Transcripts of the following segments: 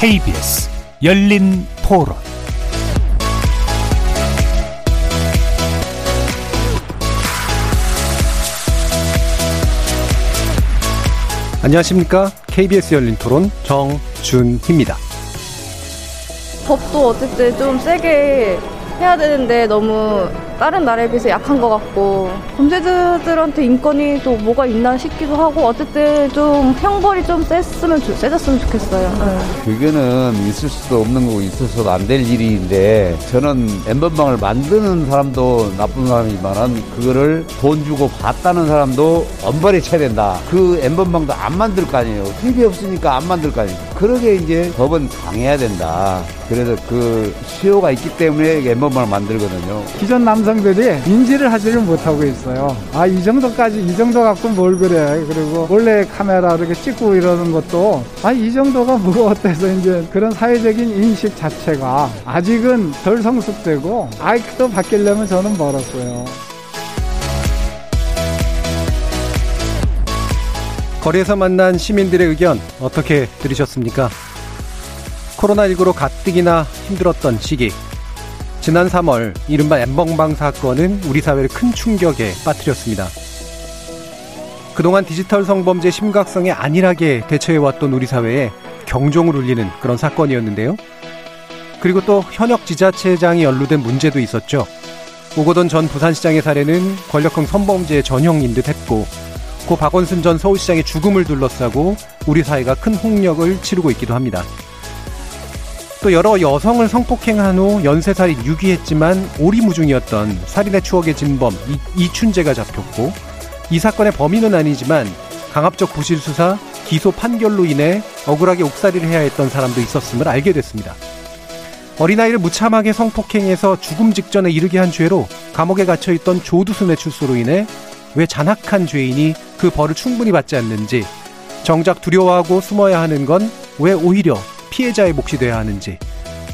KBS 열린 토론 안녕하십니까? KBS 열린 토론 정준희입니다. 법도 어쨌든 좀 세게 해야 되는데 너무 다른 나라에 비해서 약한 것 같고 범죄자들한테 인권이 또 뭐가 있나 싶기도 하고 어쨌든 좀 형벌이 좀 셌으면 세졌으면 좋겠어요. 네. 그게는 있을 수도 없는 거고 있어서도 안 될 일인데 저는 엠번방을 만드는 사람도 나쁜 사람이지만은 그거를 돈 주고 봤다는 사람도 엄벌이 쳐야 된다. 그 엠번방도 안 만들 거 아니에요. TV 없으니까 안 만들 거 아니에요. 그러게 이제 법은 강해야 된다. 그래서 그 수요가 있기 때문에 엠번방을 만들거든요. 기존 남성들이 인지를 하지를 못하고 있어요. 아, 이 정도까지, 이 정도 갖고 뭘 그래. 그리고 원래 카메라 이렇게 찍고 이러는 것도, 아, 이 정도가 뭐 어때서 이제 그런 사회적인 인식 자체가 아직은 덜 성숙되고, 아직도 바뀌려면 저는 멀었어요. 거리에서 만난 시민들의 의견 어떻게 들으셨습니까? 코로나19로 가뜩이나 힘들었던 시기. 지난 3월 이른바 엠벙방 사건은 우리 사회를 큰 충격에 빠뜨렸습니다. 그동안 디지털 성범죄 심각성에 안일하게 대처해왔던 우리 사회에 경종을 울리는 그런 사건이었는데요. 그리고 또 현역 지자체장이 연루된 문제도 있었죠. 오고돈 전 부산시장의 사례는 권력형 성범죄의 전형인 듯 했고, 고 박원순 전 서울시장의 죽음을 둘러싸고 우리 사회가 큰 홍역을 치르고 있기도 합니다. 또 여러 여성을 성폭행한 후 연쇄살인 유기했지만 오리무중이었던 살인의 추억의 진범 이춘재가 잡혔고 이 사건의 범인은 아니지만 강압적 부실 수사, 기소 판결로 인해 억울하게 옥살이를 해야 했던 사람도 있었음을 알게 됐습니다. 어린아이를 무참하게 성폭행해서 죽음 직전에 이르게 한 죄로 감옥에 갇혀있던 조두순의 출소로 인해 왜 잔악한 죄인이 그 벌을 충분히 받지 않는지 정작 두려워하고 숨어야 하는 건 왜 오히려 피해자의 몫이 돼야 하는지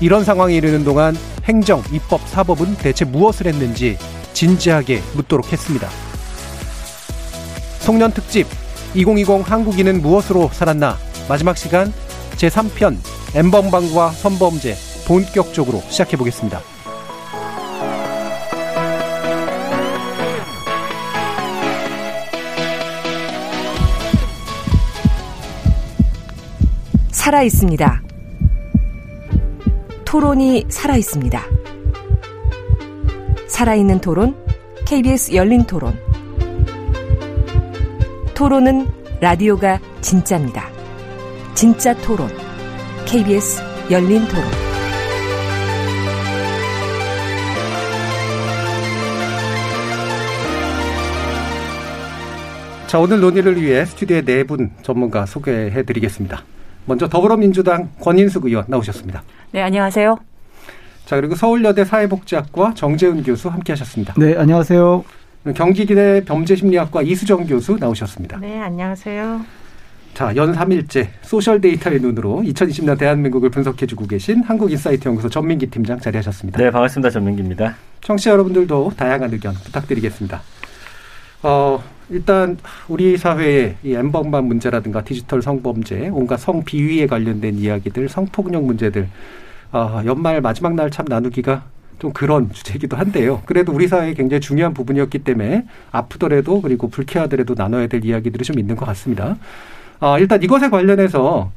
이런 상황에 이르는 동안 행정, 입법, 사법은 대체 무엇을 했는지 진지하게 묻도록 했습니다. 송년 특집 2020 한국인은 무엇으로 살았나 마지막 시간 제3편 엠범방과 선범죄 본격적으로 시작해 보겠습니다. 살아 있습니다. 토론이 살아 있습니다. 살아있는 토론, KBS 열린 토론. 토론은 라디오가 진짜입니다. 진짜 토론, KBS 열린 토론. 자, 오늘 논의를 위해 스튜디오에 네 분 전문가 소개해 드리겠습니다. 먼저 더불어민주당 권인숙 의원 나오셨습니다. 네, 안녕하세요. 자, 그리고 서울여대 사회복지학과 정재훈 교수 함께 하셨습니다. 네, 안녕하세요. 경기대 범죄심리학과 이수정 교수 나오셨습니다. 네, 안녕하세요. 자, 연 3일째 social 데이터의 눈으로 2020년 대한민국을 분석해주고 계신 한국인사이트 연구소 전민기 팀장 자리하셨습니다. 네, 반갑습니다. 전민기입니다. 청취자 여러분들도 다양한 의견 부탁드리겠습니다. 어, 일단 우리 사회의 이 n번방 문제라든가 디지털 성범죄, 온갖 성비위에 관련된 이야기들, 성폭력 문제들, 어, 연말 마지막 날 참 나누기가 좀 그런 주제이기도 한데요. 그래도 우리 사회에 굉장히 중요한 부분이었기 때문에 아프더라도 그리고 불쾌하더라도 나눠야 될 이야기들이 좀 있는 것 같습니다. 어, 일단 이것에 관련해서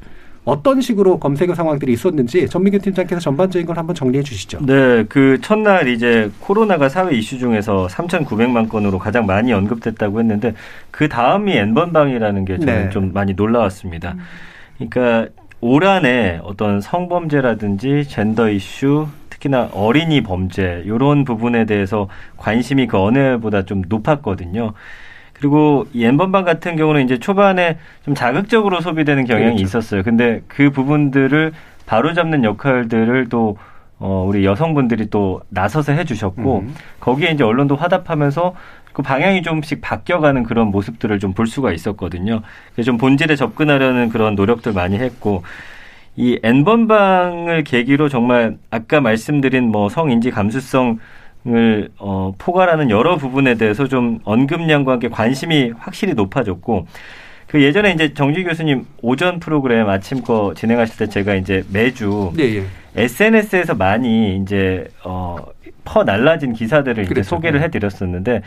어떤 식으로 검색어 상황들이 있었는지 전민규 팀장께서 전반적인 걸 한번 정리해 주시죠. 네, 그 첫날 이제 코로나가 사회 이슈 중에서 3,900만 건으로 가장 많이 언급됐다고 했는데 그 다음이 N번방이라는 게 저는 네. 좀 많이 놀라웠습니다. 그러니까 올 한해 어떤 성범죄라든지 젠더 이슈 특히나 어린이 범죄 이런 부분에 대해서 관심이 그 어느 해보다 좀 높았거든요. 그리고 이 엠번방 같은 경우는 이제 초반에 좀 자극적으로 소비되는 경향이 그렇죠. 있었어요. 근데 그 부분들을 바로잡는 역할들을 또 어, 우리 여성분들이 또 나서서 해주셨고, 음. 거기에 이제 언론도 화답하면서 그 방향이 좀씩 바뀌어가는 그런 모습들을 좀 볼 수가 있었거든요. 그래서 좀 본질에 접근하려는 그런 노력들 많이 했고, 이 N번방을 계기로 정말 아까 말씀드린 뭐 성인지 감수성 을 어, 포괄하는 여러 부분에 대해서 좀 언급량과 함께 관심이 확실히 높아졌고 그 예전에 이제 정지 교수님 오전 프로그램 아침 거 진행하실 때 제가 이제 매주 예, 예. SNS에서 많이 이제 어 퍼 날라진 기사들을 그렇죠. 이제 소개를 네. 해드렸었는데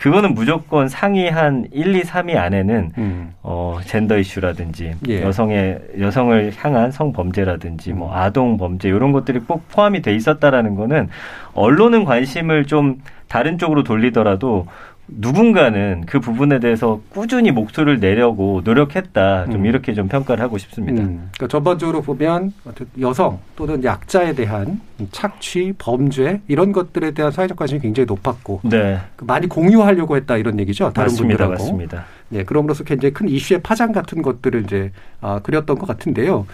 그거는 무조건 상위 한 1, 2, 3위 안에는 음. 어 젠더 이슈라든지 예. 여성의 여성을 향한 성범죄라든지 뭐 음. 아동 범죄 이런 것들이 꼭 포함이 돼 있었다라는 거는 언론은 관심을 좀 다른 쪽으로 돌리더라도 누군가는 그 부분에 대해서 꾸준히 목소리를 내려고 노력했다. 좀 음. 이렇게 좀 평가를 하고 싶습니다. 음. 그러니까 전반적으로 보면 여성 또는 약자에 대한 착취, 범죄 이런 것들에 대한 사회적 관심이 굉장히 높았고 네. 그 많이 공유하려고 했다 이런 얘기죠. 다른 맞습니다, 분들하고. 맞습니다. 네, 그럼으로써 굉장히 큰 이슈의 파장 같은 것들을 이제 아, 그렸던 것 같은데요.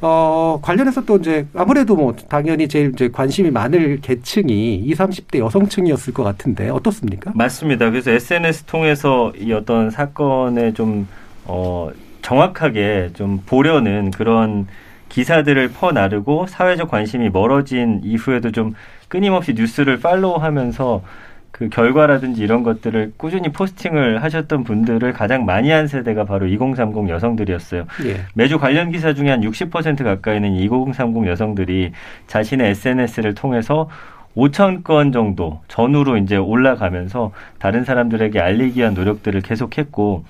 어, 관련해서 또 이제 아무래도 뭐 당연히 제일 이제 관심이 많을 계층이 20, 30대 여성층이었을 것 같은데 어떻습니까? 맞습니다. 그래서 SNS 통해서 이 어떤 사건에 좀, 어, 정확하게 좀 보려는 그런 기사들을 퍼나르고 사회적 관심이 멀어진 이후에도 좀 끊임없이 뉴스를 팔로우하면서 그 결과라든지 이런 것들을 꾸준히 포스팅을 하셨던 분들을 가장 많이 한 세대가 바로 2030 여성들이었어요. 예. 매주 관련 기사 중에 한 60% 가까이는 2030 여성들이 자신의 SNS를 통해서 5천 건 정도 전후로 이제 올라가면서 다른 사람들에게 알리기 위한 노력들을 계속했고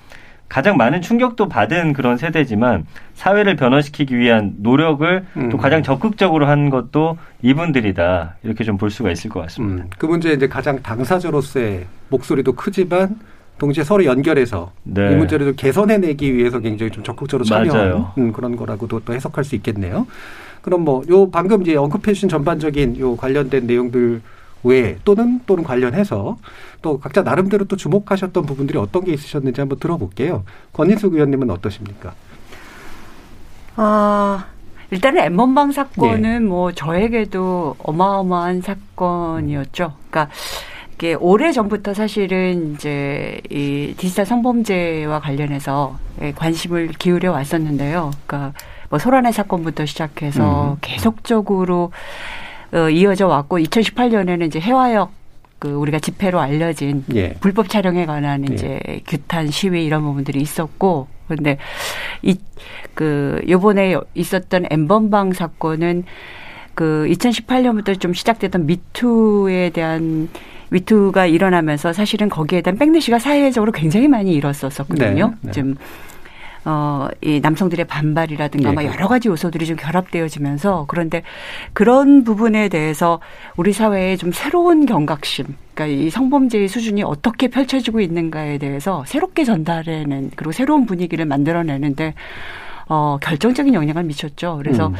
가장 많은 충격도 받은 그런 세대지만 사회를 변화시키기 위한 노력을 음. 또 가장 적극적으로 한 것도 이분들이다 이렇게 좀 볼 수가 있을 것 같습니다. 음. 그 문제 이제 가장 당사자로서의 목소리도 크지만 동시에 서로 연결해서 네. 이 문제를 좀 개선해내기 위해서 굉장히 좀 적극적으로 참여하는 음, 그런 거라고도 또 해석할 수 있겠네요. 그럼 뭐 요 방금 이제 언급해 주신 전반적인 요 관련된 내용들 외에 또는 또는 관련해서 또 각자 나름대로 또 주목하셨던 부분들이 어떤 게 있으셨는지 한번 들어볼게요. 권인숙 의원님은 어떠십니까? 아 일단은 엠번방 사건은 예. 뭐 저에게도 어마어마한 사건이었죠. 그러니까 이게 오래 전부터 사실은 이제 이 디지털 성범죄와 관련해서 예, 관심을 기울여 왔었는데요. 그러니까 뭐 소란의 사건부터 시작해서 음. 계속적으로 어, 이어져 왔고 2018년에는 이제 해화역 그 우리가 집회로 알려진 예. 불법 촬영에 관한 예. 이제 규탄 시위 이런 부분들이 있었고 그런데 이그 요번에 있었던 엠번방 사건은 그 2018년부터 좀 시작됐던 미투에 대한 미투가 일어나면서 사실은 거기에 대한 백내시가 사회적으로 굉장히 많이 일었었거든요. 네, 네. 좀 어, 이 남성들의 반발이라든가 네. 여러 가지 요소들이 좀 결합되어지면서 그런데 그런 부분에 대해서 우리 사회에 좀 새로운 경각심, 그러니까 이 성범죄의 수준이 어떻게 펼쳐지고 있는가에 대해서 새롭게 전달해낸 그리고 새로운 분위기를 만들어내는데 어, 결정적인 영향을 미쳤죠. 그래서 음.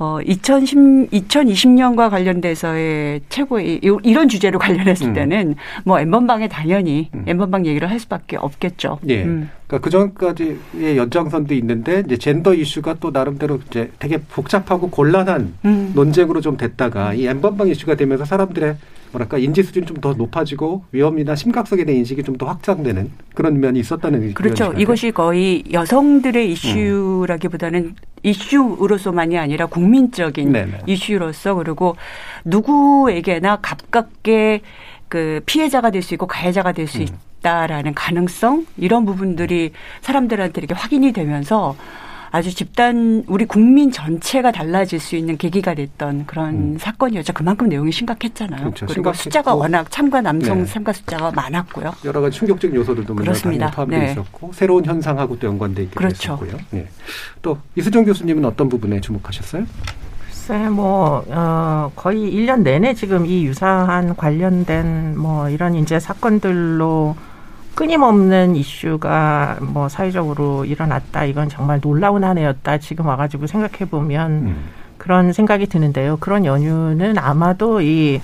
어, 2010, 2020년과 관련돼서의 최고의 이런 주제로 관련했을 음. 때는 뭐 엠번방에 당연히 음. 엠번방 얘기를 할 수밖에 없겠죠. 예. 음. 그러니까 그 전까지의 연장선도 있는데 이제 젠더 이슈가 또 나름대로 이제 되게 복잡하고 곤란한 음. 논쟁으로 좀 됐다가 이 엠번방 이슈가 되면서 사람들의 뭐랄까 인지 수준이 좀 더 높아지고 위험이나 심각성에 대한 인식이 좀 더 확장되는 그런 면이 있었다는 그렇죠. 이것이 거의 여성들의 이슈라기보다는 음. 이슈로서만이 아니라 국민적인 네네. 이슈로서 그리고 누구에게나 가깝게 그 피해자가 될 수 있고 가해자가 될수 음. 있다라는 가능성 이런 부분들이 사람들한테 이렇게 확인이 되면서 아주 집단 우리 국민 전체가 달라질 수 있는 계기가 됐던 그런 음. 사건이었죠. 그만큼 내용이 심각했잖아요. 그렇죠. 그리고 심각했고. 숫자가 워낙 참가 남성 네. 참가 숫자가 많았고요. 여러 가지 충격적인 요소들도 그렇습니다. 포함되어 네. 있었고 새로운 현상하고 또 연관돼 있기도 그렇죠. 했었고요. 네. 또 이수정 교수님은 어떤 부분에 주목하셨어요? 글쎄, 뭐, 어, 거의 1년 내내 지금 이 유사한 관련된 뭐 이런 이제 사건들로 끊임없는 이슈가 뭐 사회적으로 일어났다. 이건 정말 놀라운 한 해였다. 지금 와가지고 생각해 보면 음. 그런 생각이 드는데요. 그런 연유는 아마도 이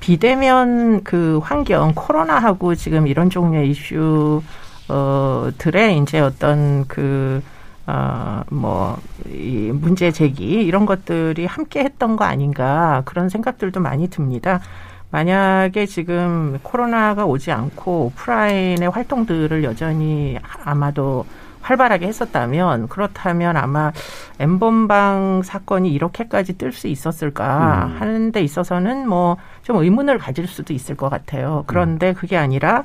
비대면 그 환경, 코로나하고 지금 이런 종류의 이슈, 어, 들의 이제 어떤 그, 어, 뭐, 이 문제 제기, 이런 것들이 함께 했던 거 아닌가, 그런 생각들도 많이 듭니다. 만약에 지금 코로나가 오지 않고 오프라인의 활동들을 여전히 아마도 활발하게 했었다면 그렇다면 아마 엠번방 사건이 이렇게까지 뜰 수 있었을까 음. 하는 데 있어서는 뭐 좀 의문을 가질 수도 있을 것 같아요. 그런데 그게 아니라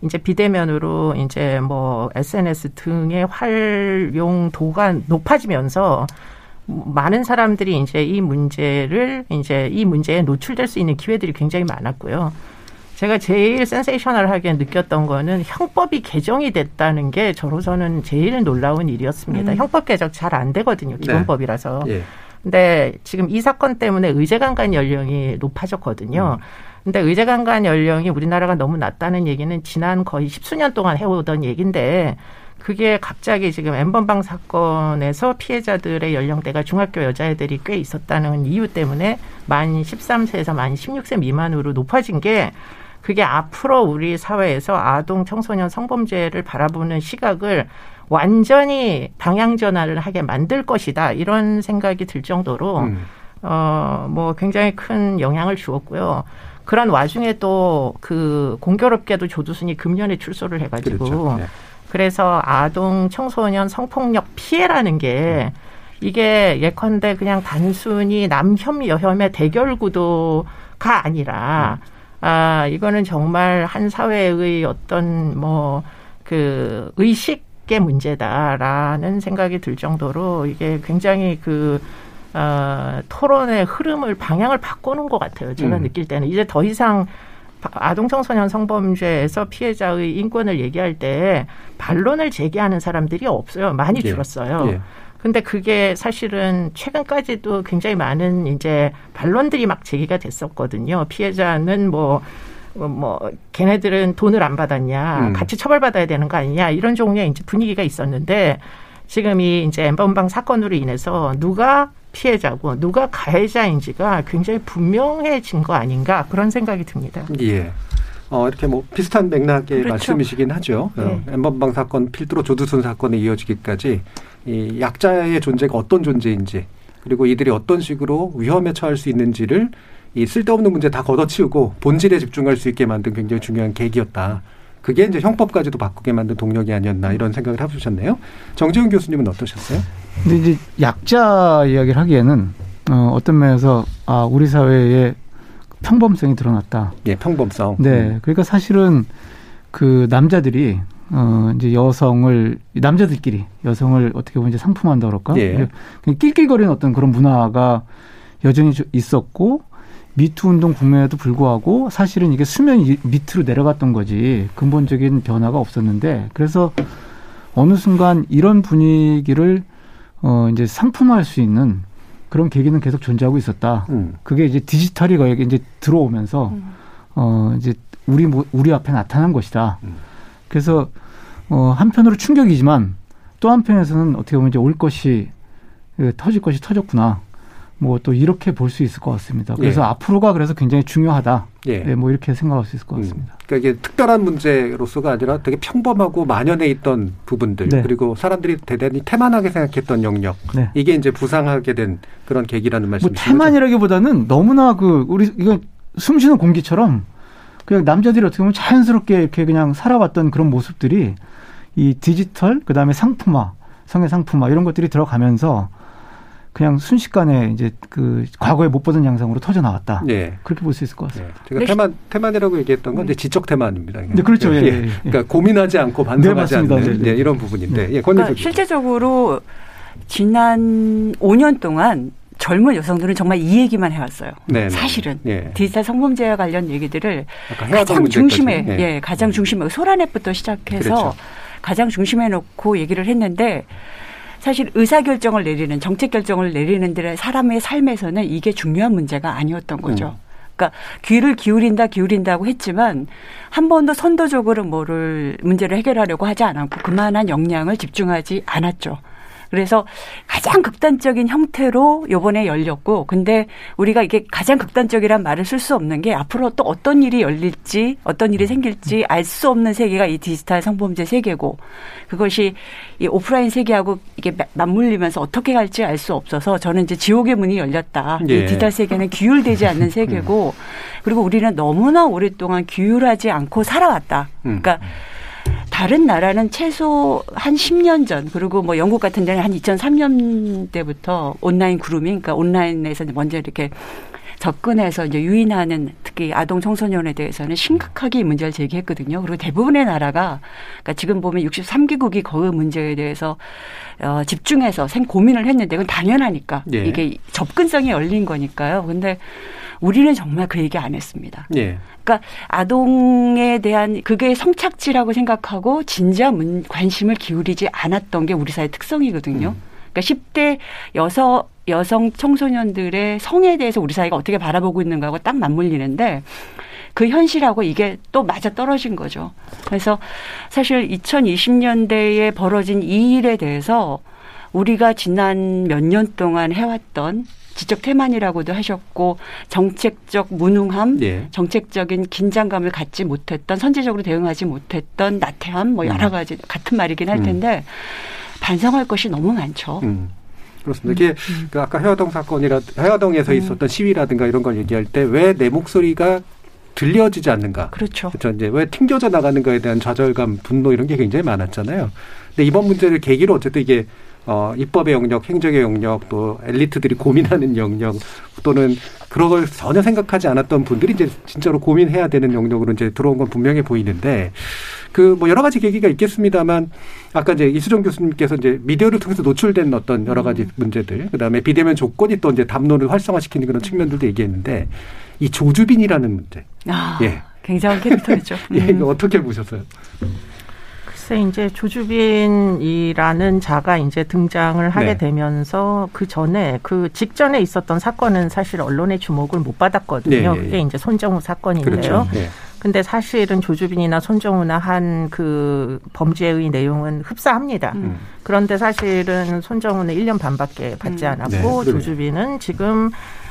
이제 비대면으로 이제 뭐 SNS 등의 활용도가 높아지면서 많은 사람들이 이제 이 문제를 이제 이 문제에 노출될 수 있는 기회들이 굉장히 많았고요. 제가 제일 센세이셔널하게 느꼈던 거는 형법이 개정이 됐다는 게 저로서는 제일 놀라운 일이었습니다. 음. 형법 개정 잘 안 되거든요. 기본법이라서. 네. 예. 근데 지금 이 사건 때문에 의제강간 연령이 높아졌거든요. 음. 근데 의제강간 연령이 우리나라가 너무 낮다는 얘기는 지난 거의 십수년 동안 해오던 얘기인데 그게 갑자기 지금 엠번방 사건에서 피해자들의 연령대가 중학교 여자애들이 꽤 있었다는 이유 때문에 만 13세에서 만 16세 미만으로 높아진 게 그게 앞으로 우리 사회에서 아동 청소년 성범죄를 바라보는 시각을 완전히 방향 전환을 하게 만들 것이다 이런 생각이 들 정도로 음. 어뭐 굉장히 큰 영향을 주었고요. 그런 와중에 또 그 공교롭게도 조두순이 금년에 출소를 해가지고 그렇죠. 네. 그래서 아동 청소년 성폭력 피해라는 게 음. 이게 예컨대 그냥 단순히 남혐 여혐의 대결 구도가 아니라 음. 아, 이거는 정말 한 사회의 어떤 뭐 그 의식의 문제다라는 생각이 들 정도로 이게 굉장히 그 어, 토론의 흐름을 방향을 바꾸는 것 같아요. 제가 음. 느낄 때는 이제 더 이상 아동 청소년 성범죄에서 피해자의 인권을 얘기할 때 반론을 제기하는 사람들이 없어요. 많이 예. 줄었어요. 예. 근데 그게 사실은 최근까지도 굉장히 많은 이제 반론들이 막 제기가 됐었거든요. 피해자는 뭐, 뭐, 뭐 걔네들은 돈을 안 받았냐, 음. 같이 처벌받아야 되는 거 아니냐, 이런 종류의 이제 분위기가 있었는데 지금 이 이제 엠번방 사건으로 인해서 누가 피해자고 누가 가해자인지가 굉장히 분명해진 거 아닌가 그런 생각이 듭니다. 예. 어, 이렇게 뭐 비슷한 맥락의 그렇죠. 말씀이시긴 하죠. 네. 어, 엠번방 사건 필두로 조두순 사건에 이어지기까지 이 약자의 존재가 어떤 존재인지 그리고 이들이 어떤 식으로 위험에 처할 수 있는지를 이 쓸데없는 문제 다 걷어치우고 본질에 집중할 수 있게 만든 굉장히 중요한 계기였다. 그게 이제 형법까지도 바꾸게 만든 동력이 아니었나 이런 생각을 해보셨네요. 정재훈 교수님은 어떠셨어요? 근데 이제 약자 이야기를 하기에는 어, 어떤 면에서 아 우리 사회에 평범성이 드러났다. 예, 평범성. 네, 음. 그러니까 사실은 그 남자들이 어 이제 여성을 남자들끼리 여성을 어떻게 보면 이제 상품한다 그럴까? 예. 낄낄거리는 어떤 그런 문화가 여전히 있었고 미투 운동 국면에도 불구하고 사실은 이게 수면 밑으로 내려갔던 거지 근본적인 변화가 없었는데 그래서 어느 순간 이런 분위기를 어 이제 상품화할 수 있는 그런 계기는 계속 존재하고 있었다. 음. 그게 이제 디지털이 거기 이제 들어오면서 음. 어 이제 우리 우리 앞에 나타난 것이다. 음. 그래서 어 한편으로 충격이지만 또 한편에서는 어떻게 보면 이제 올 것이 그 터질 것이 터졌구나. 뭐 또 이렇게 볼 수 있을 것 같습니다. 그래서 예. 앞으로가 그래서 굉장히 중요하다. 예. 네, 뭐 이렇게 생각할 수 있을 것 음. 같습니다. 음. 그러니까 이게 특별한 문제로서가 아니라 되게 평범하고 만연해 있던 부분들 네. 그리고 사람들이 대단히 태만하게 생각했던 영역 네. 이게 이제 부상하게 된 그런 계기라는 말씀이시죠. 뭐 태만이라기보다는 너무나 그 우리 이거 숨쉬는 공기처럼 그냥 남자들이 어떻게 보면 자연스럽게 이렇게 그냥 살아왔던 그런 모습들이 이 디지털 그다음에 상품화 성의 상품화 이런 것들이 들어가면서 그냥 순식간에 이제 그 과거에 못 보던 양상으로 터져 나왔다. 네. 그렇게 볼 수 있을 것 같습니다. 네. 제가 태만 태만이라고 얘기했던 건 이제 지적 태만입니다. 네, 그렇죠. 예, 예, 예. 그러니까 고민하지 않고 반성하지 네, 않는 네, 이런 부분인데. 예, 그러니까 실제적으로 지난 5년 동안 젊은 여성들은 정말 이 얘기만 해왔어요. 네네. 사실은 예. 디지털 성범죄와 관련 얘기들을 가장 중심에 예. 예. 가장 중심에 소라넷부터 시작해서 그렇죠. 가장 중심에 놓고 얘기를 했는데 사실 의사결정을 내리는 정책 결정을 내리는 들의 사람의 삶에서는 이게 중요한 문제가 아니었던 거죠. 음. 그러니까 귀를 기울인다 기울인다고 했지만 한 번도 선도적으로 뭐를 문제를 해결하려고 하지 않았고 그만한 역량을 집중하지 않았죠. 그래서 가장 극단적인 형태로 요번에 열렸고 근데 우리가 이게 가장 극단적이란 말을 쓸 수 없는 게 앞으로 또 어떤 일이 열릴지 어떤 일이 생길지 알 수 없는 세계가 이 디지털 성범죄 세계고 그것이 이 오프라인 세계하고 이게 맞물리면서 어떻게 갈지 알 수 없어서 저는 이제 지옥의 문이 열렸다. 예. 이 디지털 세계는 규율되지 않는 세계고 그리고 우리는 너무나 오랫동안 규율하지 않고 살아왔다. 그러니까 음. 다른 나라는 최소 한 10년 전 그리고 뭐 영국 같은 데는 한 2003년 대부터 온라인 그루밍 그러니까 온라인에서 먼저 이렇게 접근해서 이제 유인하는 특히 아동 청소년에 대해서는 심각하게 이 문제를 제기했거든요. 그리고 대부분의 나라가 그러니까 지금 보면 63개국이 그 문제에 대해서 어, 집중해서 생 고민을 했는데 그건 당연하니까 예. 이게 접근성이 열린 거니까요. 근데 우리는 정말 그 얘기 안 했습니다. 예. 그러니까 아동에 대한 그게 성착취라고 생각하고 진지한 관심을 기울이지 않았던 게 우리 사회 특성이거든요. 음. 그러니까 10대 여성 여성 청소년들의 성에 대해서 우리 사회가 어떻게 바라보고 있는가하고 딱 맞물리는데 그 현실하고 이게 또 맞아 떨어진 거죠. 그래서 사실 2020년대에 벌어진 이 일에 대해서 우리가 지난 몇 년 동안 해왔던 지적 태만이라고도 하셨고 정책적 무능함, 예. 정책적인 긴장감을 갖지 못했던 선제적으로 대응하지 못했던 나태함 뭐 여러 음. 가지 같은 말이긴 할 음. 텐데 음. 반성할 것이 너무 많죠. 음. 그렇습니다. 이게 음. 그 아까 해화동 사건이라 해화동에서 음. 있었던 시위라든가 이런 걸 얘기할 때 왜 내 목소리가 들려지지 않는가. 그렇죠. 그렇죠. 이제 왜 튕겨져 나가는가에 대한 좌절감, 분노 이런 게 굉장히 많았잖아요. 근데 이번 문제를 계기로 어쨌든 이게 어, 입법의 영역, 행정의 영역, 또 엘리트들이 고민하는 영역, 또는 그런 걸 전혀 생각하지 않았던 분들이 이제 진짜로 고민해야 되는 영역으로 이제 들어온 건 분명해 보이는데, 그 뭐 여러 가지 계기가 있겠습니다만, 아까 이제 이수정 교수님께서 이제 미디어를 통해서 노출된 어떤 여러 가지 문제들, 그 다음에 비대면 조건이 또 이제 담론을 활성화시키는 그런 측면들도 얘기했는데, 이 조주빈이라는 문제. 아, 예. 굉장한 캐릭터였죠. 예, 이거 어떻게 보셨어요? 글쎄 이제 조주빈이라는 자가 이제 등장을 하게 네. 되면서 그 전에 그 직전에 있었던 사건은 사실 언론의 주목을 못 받았거든요. 네. 그게 이제 손정우 사건인데요. 그렇죠. 네. 근데 사실은 조주빈이나 손정우나 한 그 범죄의 내용은 흡사합니다. 음. 그런데 사실은 손정우는 1년 반밖에 받지 음. 않았고 네. 조주빈은 지금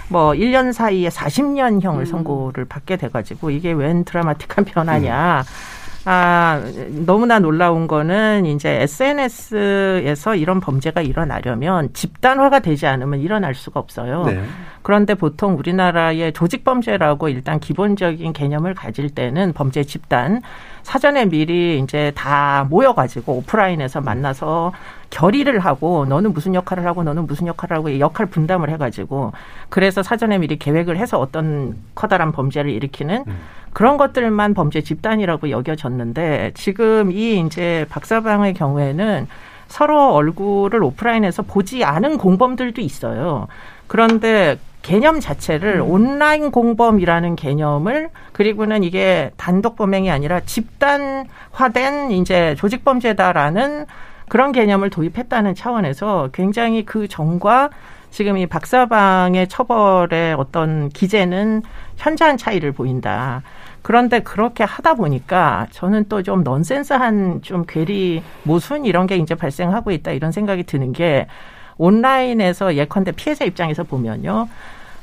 뭐 1년 사이에 40년형을 음. 선고를 받게 돼가지고 이게 웬 드라마틱한 변화냐. 음. 아, 너무나 놀라운 거는 이제 SNS에서 이런 범죄가 일어나려면 집단화가 되지 않으면 일어날 수가 없어요. 네. 그런데 보통 우리나라의 조직 범죄라고 일단 기본적인 개념을 가질 때는 범죄 집단 사전에 미리 이제 다 모여 가지고 오프라인에서 만나서 결의를 하고 너는 무슨 역할을 하고 너는 무슨 역할을 하고 역할 분담을 해가지고 그래서 사전에 미리 계획을 해서 어떤 커다란 범죄를 일으키는 음. 그런 것들만 범죄 집단이라고 여겨졌는데 지금 이 이제 박사방의 경우에는 서로 얼굴을 오프라인에서 보지 않은 공범들도 있어요. 그런데 개념 자체를 음. 온라인 공범이라는 개념을 그리고는 이게 단독 범행이 아니라 집단화된 이제 조직 범죄다라는 그런 개념을 도입했다는 차원에서 굉장히 그 전과 지금 이 박사방의 처벌의 어떤 기재는 현저한 차이를 보인다. 그런데 그렇게 하다 보니까 저는 또 좀 넌센스한 좀 괴리 모순 이런 게 이제 발생하고 있다 이런 생각이 드는 게 온라인에서 예컨대 피해자 입장에서 보면요.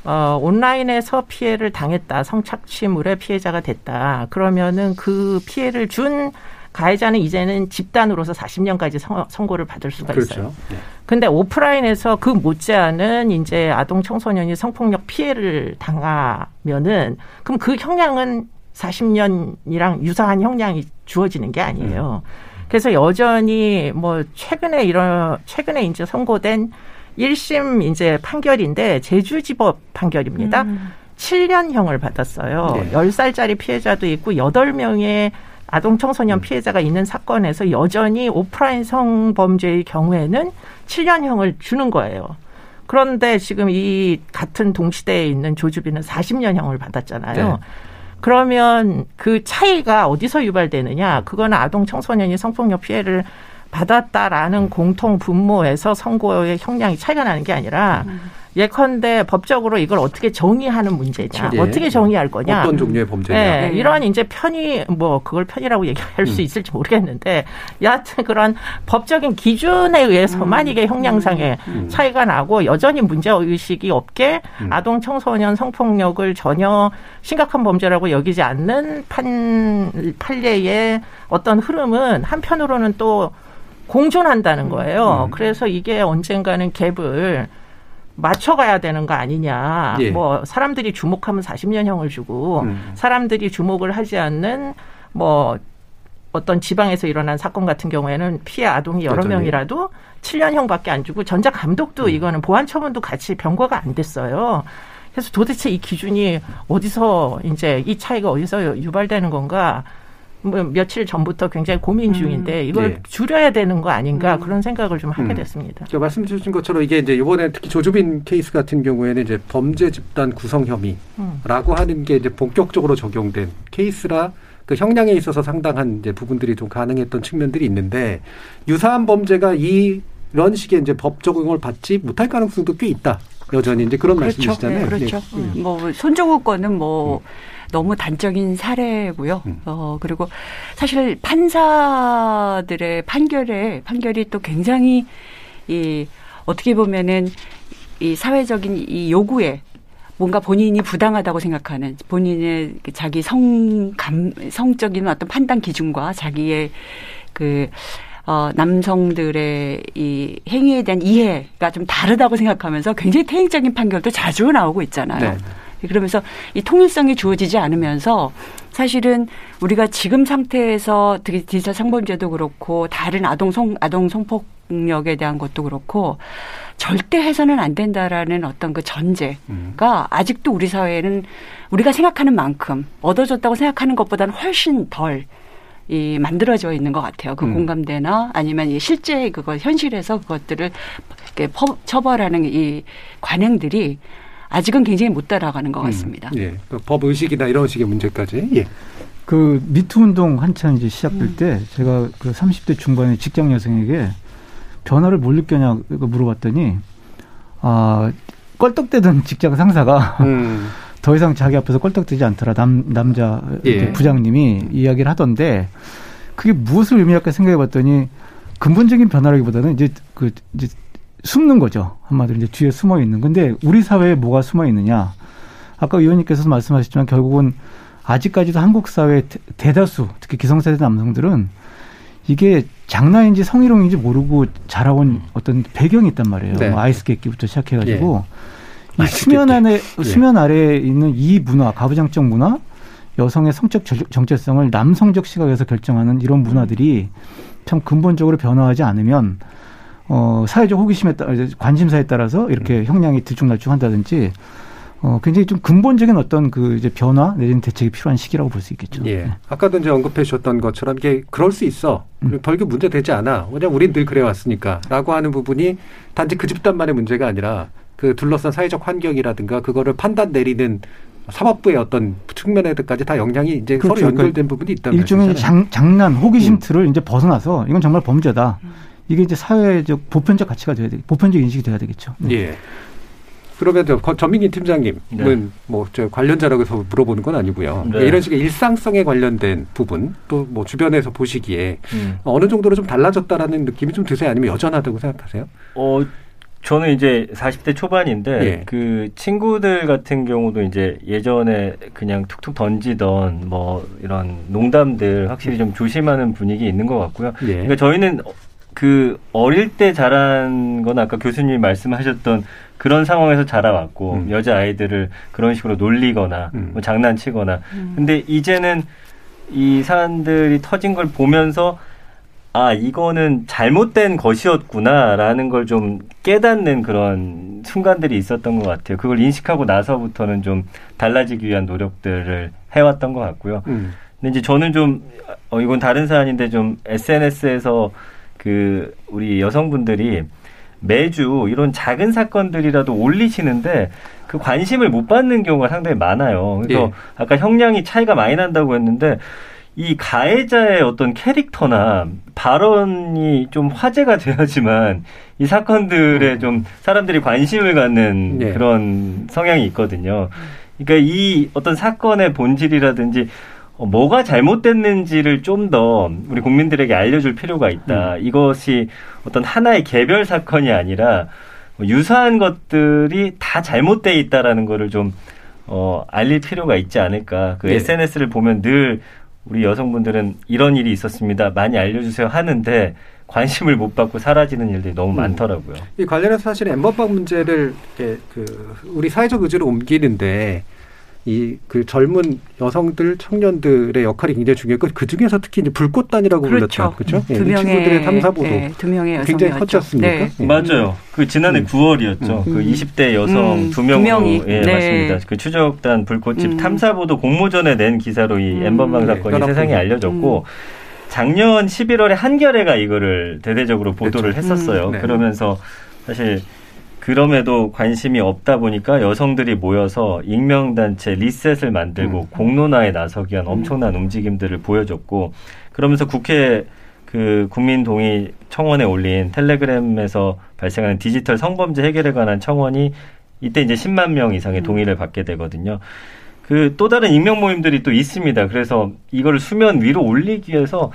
어, 온라인에서 피해를 당했다. 성착취물의 피해자가 됐다. 그러면은 그 피해를 준 가해자는 이제는 집단으로서 40년까지 선, 선고를 받을 수가 그렇죠. 있어요. 네. 근데 오프라인에서 그 못지않은 이제 아동 청소년이 성폭력 피해를 당하면은 그럼 그 형량은 40년이랑 유사한 형량이 주어지는 게 아니에요. 음. 그래서 여전히 뭐 최근에 이런 최근에 이제 선고된 1심 이제 판결인데 제주지법 판결입니다. 음. 7년형을 받았어요. 네. 10살짜리 피해자도 있고 8명의 아동 청소년 음. 피해자가 있는 사건에서 여전히 오프라인 성범죄의 경우에는 7년형을 주는 거예요. 그런데 지금 이 같은 동시대에 있는 조주빈은 40년형을 받았잖아요. 네. 그러면 그 차이가 어디서 유발되느냐? 그거는 아동 청소년이 성폭력 피해를 받았다라는 공통 분모에서 선고의 형량이 차이가 나는 게 아니라 음. 예컨대 법적으로 이걸 어떻게 정의하는 문제냐, 예. 어떻게 정의할 거냐, 어떤 종류의 범죄냐, 네, 이러한 이제 편의 뭐 그걸 편이라고 얘기할 수 음. 있을지 모르겠는데 여하튼 그런 법적인 기준에 의해서만 음. 이게 형량상의 음. 차이가 나고 여전히 문제 의식이 없게 음. 아동 청소년 성폭력을 전혀 심각한 범죄라고 여기지 않는 판 판례의 어떤 흐름은 한편으로는 또 공존한다는 거예요. 음. 그래서 이게 언젠가는 갭을 맞춰가야 되는 거 아니냐. 예. 뭐 사람들이 주목하면 40년형을 주고 음. 사람들이 주목을 하지 않는 뭐 어떤 지방에서 일어난 사건 같은 경우에는 피해 아동이 여러 여전히. 명이라도 7년형밖에 안 주고 전자 감독도 음. 이거는 보안 처분도 같이 병과가 안 됐어요. 그래서 도대체 이 기준이 어디서 이제 이 차이가 어디서 유발되는 건가? 뭐 며칠 전부터 굉장히 고민 음. 중인데 이걸 음. 네. 줄여야 되는 거 아닌가 음. 그런 생각을 좀 하게 음. 됐습니다. 그러니까 말씀 주신 것처럼 이게 이제 이번에 특히 조주빈 케이스 같은 경우에는 이제 범죄 집단 구성 혐의라고 음. 하는 게 이제 본격적으로 적용된 케이스라 그 형량에 있어서 상당한 이제 부분들이 좀 가능했던 측면들이 있는데 유사한 범죄가 이 이런 식의 이제 법 적용을 받지 못할 가능성도 꽤 있다. 여전히 이제 그런 그렇죠. 말씀이시잖아요. 네, 그렇죠. 네. 음. 뭐 손정욱 건은 뭐 음. 너무 단적인 사례고요. 음. 어 그리고 사실 판사들의 판결에 판결이 또 굉장히 이 어떻게 보면은 이 사회적인 이 요구에 뭔가 본인이 부당하다고 생각하는 본인의 자기 성감 성적인 어떤 판단 기준과 자기의 그 어, 남성들의 이 행위에 대한 이해가 좀 다르다고 생각하면서 굉장히 태행적인 판결도 자주 나오고 있잖아요. 네. 그러면서 이 통일성이 주어지지 않으면서 사실은 우리가 지금 상태에서 특히 디지털 성범죄도 그렇고 다른 아동 성 아동 성폭력에 대한 것도 그렇고 절대 해서는 안 된다라는 어떤 그 전제가 음. 아직도 우리 사회에는 우리가 생각하는 만큼 얻어졌다고 생각하는 것보다는 훨씬 덜 이 만들어져 있는 것 같아요. 그 음. 공감대나 아니면 이 실제 그거 현실에서 그것들을 이렇게 처벌하는 이 관행들이 아직은 굉장히 못 따라가는 것 음. 같습니다. 음. 예. 그법 의식이나 이런 식의 문제까지. 예. 그 미투 운동 한참 이제 시작될 음. 때 제가 그 30대 중반의 직장 여성에게 변화를 뭘 느꼈냐 물어봤더니 아 껄떡대던 직장 상사가 음. 더 이상 자기 앞에서 껄떡대지 않더라 남 남자 예. 부장님이 이야기를 하던데 그게 무엇을 의미할까 생각해봤더니 근본적인 변화라기보다는 이제 그 이제 숨는 거죠 한마디로 이제 뒤에 숨어 있는 근데 우리 사회에 뭐가 숨어 있느냐 아까 의원님께서 말씀하셨지만 결국은 아직까지도 한국 사회 대다수 특히 기성세대 남성들은 이게 장난인지 성희롱인지 모르고 자라온 음. 어떤 배경이 있단 말이에요. 네. 뭐 아이스케이키부터 시작해가지고 예. 이 수면 안에 예. 수면 아래에 있는 이 문화, 가부장적 문화, 여성의 성적 정체성을 남성적 시각에서 결정하는 이런 문화들이 참 근본적으로 변화하지 않으면 어 사회적 호기심에 따라 관심사에 따라서 이렇게 음. 형량이 들쭉날쭉한다든지 어, 굉장히 좀 근본적인 어떤 그 이제 변화 내지는 대책이 필요한 시기라고 볼 수 있겠죠. 예. 네. 아까도 이제 언급해 주셨던 것처럼 이게 그럴 수 있어. 음. 별게 문제 되지 않아. 왜냐 우린 늘 그래 왔으니까. 라고 하는 부분이 단지 그 집단만의 문제가 아니라 그 둘러싼 사회적 환경이라든가 그거를 판단 내리는 사법부의 어떤 측면에까지 다 영향이 이제 그렇죠. 서로 연결된 그러니까 부분이 있다. 일종의 장, 장난, 호기심 음. 틀을 이제 벗어나서 이건 정말 범죄다. 음. 이게 이제 사회적 보편적 가치가 돼야 돼, 보편적 인식이 돼야 되겠죠. 예. 그러면 전민기 팀장님은 네. 뭐저 관련자라고 해서 물어보는 건 아니고요. 네. 이런 식의 일상성에 관련된 부분 또 뭐 주변에서 보시기에 음. 어느 정도로 좀 달라졌다라는 느낌이 좀 드세요? 아니면 여전하다고 생각하세요? 어 저는 이제 40대 초반인데 예. 그 친구들 같은 경우도 이제 예전에 그냥 툭툭 던지던 뭐 이런 농담들 확실히 좀 조심하는 분위기 있는 것 같고요. 예. 그러니까 저희는 그 어릴 때 자란 건 아까 교수님 말씀하셨던 그런 상황에서 자라왔고 음. 여자 아이들을 그런 식으로 놀리거나 음. 뭐 장난치거나 음. 근데 이제는 이 사람들이 터진 걸 보면서 아 이거는 잘못된 것이었구나라는 걸 좀 깨닫는 그런 순간들이 있었던 것 같아요. 그걸 인식하고 나서부터는 좀 달라지기 위한 노력들을 해왔던 것 같고요. 음. 근데 이제 저는 좀 어, 이건 다른 사안인데 좀 SNS에서 그 우리 여성분들이 매주 이런 작은 사건들이라도 올리시는데 그 관심을 못 받는 경우가 상당히 많아요. 그래서 예. 아까 형량이 차이가 많이 난다고 했는데 이 가해자의 어떤 캐릭터나 발언이 좀 화제가 돼야지만 이 사건들에 음. 좀 사람들이 관심을 갖는 예. 그런 성향이 있거든요. 그러니까 이 어떤 사건의 본질이라든지 어, 뭐가 잘못됐는지를 좀 더 우리 국민들에게 알려줄 필요가 있다. 음. 이것이 어떤 하나의 개별 사건이 아니라 뭐 유사한 것들이 다 잘못돼 있다라는 거를 좀 어, 알릴 필요가 있지 않을까. 그 네. SNS를 보면 늘 우리 여성분들은 이런 일이 있었습니다. 많이 알려주세요 하는데 관심을 못 받고 사라지는 일들이 너무 음. 많더라고요. 이 관련해서 사실 엠버방 문제를 그 우리 사회적 의지로 옮기는데 이 그 젊은 여성들 청년들의 역할이 굉장히 중요했고 그 중에서 특히 이제 불꽃단이라고 그렇죠. 불렸다 그렇죠 예, 두 명의 친구들의 탐사보도 네, 두 명의 굉장히 컸지않습니까 네. 예. 맞아요. 그 지난해 음. 9월이었죠. 음. 그 20대 여성 음. 두 명으로 예 네. 맞습니다. 그 추적단 불꽃집 음. 탐사보도 공모전에 낸 기사로 이 음. 엠번방 사건이 네. 세상에 알려졌고. 작년 11월에 한겨레가 이거를 대대적으로 보도를 그렇죠. 했었어요. 네. 그러면서 사실 그럼에도 관심이 없다 보니까 여성들이 모여서 익명단체 리셋을 만들고 음. 공론화에 나서기 위한 엄청난 움직임들을 보여줬고 그러면서 국회 그 국민 동의 청원에 올린 텔레그램에서 발생하는 디지털 성범죄 해결에 관한 청원이 이때 이제 10만 명 이상의 음. 동의를 받게 되거든요. 그 또 다른 익명 모임들이 또 있습니다. 그래서 이걸 수면 위로 올리기 위해서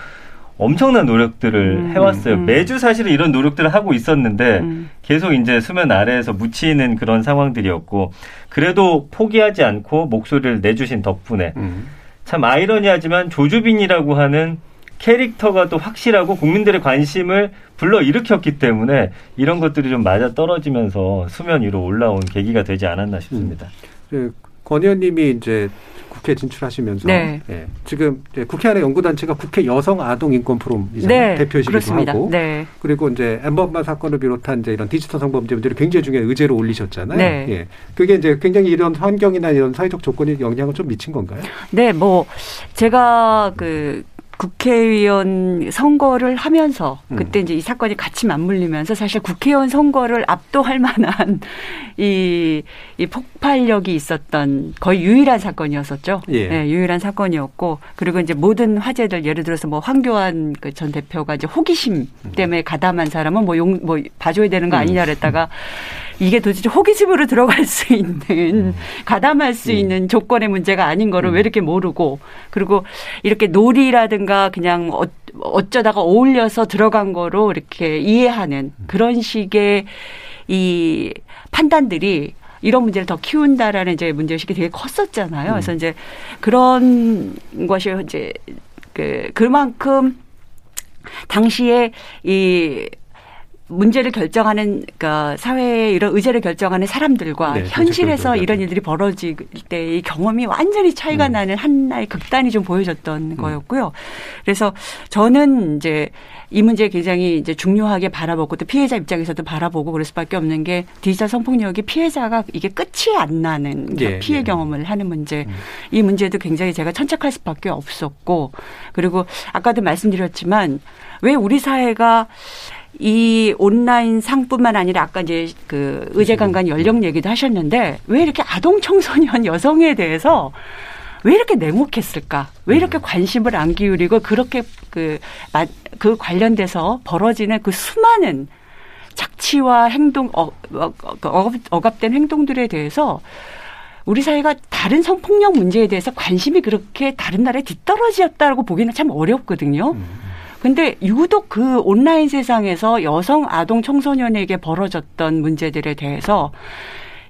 엄청난 노력들을 음, 해왔어요. 음. 매주 사실은 이런 노력들을 하고 있었는데 음. 계속 이제 수면 아래에서 묻히는 그런 상황들이었고 그래도 포기하지 않고 목소리를 내주신 덕분에 음. 참 아이러니하지만 조주빈이라고 하는 캐릭터가 또 확실하고 국민들의 관심을 불러 일으켰기 때문에 이런 것들이 좀 맞아 떨어지면서 수면 위로 올라온 계기가 되지 않았나 싶습니다. 음. 네, 권 의원님이 이제 국회 진출하시면서 네. 예, 지금 국회 안에 연구단체가 국회 여성 아동 인권 포럼이잖아요. 네, 대표이시기도 하고 네. 그리고 이제 엠버바 사건을 비롯한 이제 이런 디지털 성범죄 문제를 굉장히 중요한 의제로 올리셨잖아요. 네. 예. 그게 이제 굉장히 이런 환경이나 이런 사회적 조건이 영향을 좀 미친 건가요? 네, 뭐 제가 그 국회의원 선거를 하면서 음. 그때 이제 이 사건이 같이 맞물리면서 사실 국회의원 선거를 압도할 만한 이, 이 폭발력이 있었던 거의 유일한 사건이었었죠. 예. 네, 유일한 사건이었고 그리고 이제 모든 화제들 예를 들어서 뭐 황교안 그 전 대표가 이제 호기심 음. 때문에 가담한 사람은 뭐 용뭐 봐줘야 되는 거 음. 아니냐 그랬다가 이게 도대체 호기심으로 들어갈 수 있는 음. 가담할 수 음. 있는 조건의 문제가 아닌 거를 왜 이렇게 모르고 그리고 이렇게 놀이라든가 그냥 어, 어쩌다가 어울려서 들어간 거로 이렇게 이해하는 그런 식의 이 판단들이 이런 문제를 더 키운다라는 이제 문제의식이 되게 컸었잖아요. 그래서 이제 그런 것이 이제 그 그만큼 당시에 이 문제를 결정하는 그러니까 사회의 이런 의제를 결정하는 사람들과 네, 현실에서 이런 일들이 벌어질 때의 경험이 완전히 차이가 음. 나는 하나의 극단이 좀 보여졌던 음. 거였고요. 그래서 저는 이제 이 문제 굉장히 이제 중요하게 바라보고 또 피해자 입장에서도 바라보고 그럴 수밖에 없는 게 디지털 성폭력이 피해자가 이게 끝이 안 나는 예, 피해 예. 경험을 하는 문제. 음. 이 문제도 굉장히 제가 천착할 수밖에 없었고 그리고 아까도 말씀드렸지만 왜 우리 사회가 이 온라인 상뿐만 아니라 아까 이제 그 의제강간 연령 얘기도 하셨는데 왜 이렇게 아동 청소년 여성에 대해서 왜 이렇게 냉혹했을까? 왜 이렇게 음. 관심을 안 기울이고 그렇게 그, 그 관련돼서 벌어지는 그 수많은 착취와 행동, 어, 어, 어, 억압된 행동들에 대해서 우리 사회가 다른 성폭력 문제에 대해서 관심이 그렇게 다른 나라에 뒤떨어지었다고 보기는 참 어렵거든요. 음. 근데 유독 그 온라인 세상에서 여성 아동 청소년에게 벌어졌던 문제들에 대해서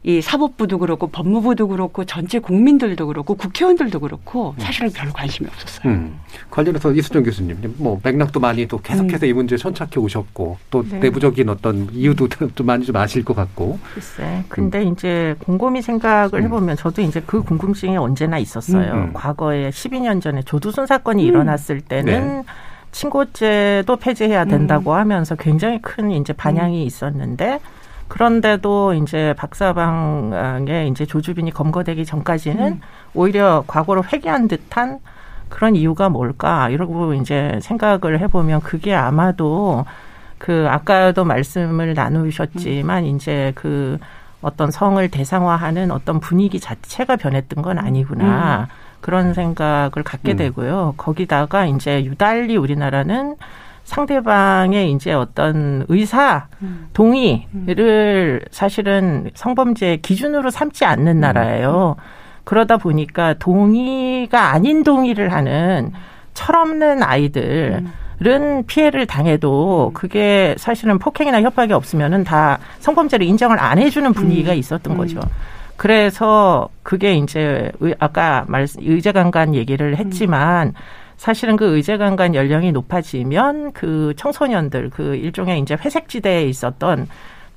이 사법부도 그렇고 법무부도 그렇고 전체 국민들도 그렇고 국회의원들도 그렇고 음. 사실은 별로 관심이 없었어요. 음. 관련해서 이수정 교수님, 뭐 맥락도 많이 또 계속해서 음. 이 문제 천착해 오셨고 또 네. 내부적인 어떤 이유도 좀 많이 좀 아실 것 같고. 글쎄, 근데 음. 이제 곰곰이 생각을 음. 해보면 저도 이제 그 궁금증이 언제나 있었어요. 음, 과거에 12년 전에 조두순 사건이 일어났을 때는. 네. 친고죄도 폐지해야 된다고 음. 하면서 굉장히 큰 이제 반향이 음. 있었는데 그런데도 이제 박사방에 이제 조주빈이 검거되기 전까지는 음. 오히려 과거로 회귀한 듯한 그런 이유가 뭘까 이러고 이제 생각을 해보면 그게 아마도 그 아까도 말씀을 나누셨지만 음. 이제 그 어떤 성을 대상화하는 어떤 분위기 자체가 변했던 건 아니구나. 음. 그런 생각을 갖게 음. 되고요. 거기다가 이제 유달리 우리나라는 상대방의 이제 어떤 의사 음. 동의를 사실은 성범죄 기준으로 삼지 않는 음. 나라예요. 그러다 보니까 동의가 아닌 동의를 하는 철없는 아이들 은 피해를 당해도 그게 사실은 폭행이나 협박이 없으면은 다 성범죄를 인정을 안 해주는 분위기가 있었던 거죠. 그래서 그게 이제 아까 말 의제강간 얘기를 했지만 사실은 그 의제강간 연령이 높아지면 그 청소년들 그 일종의 이제 회색지대에 있었던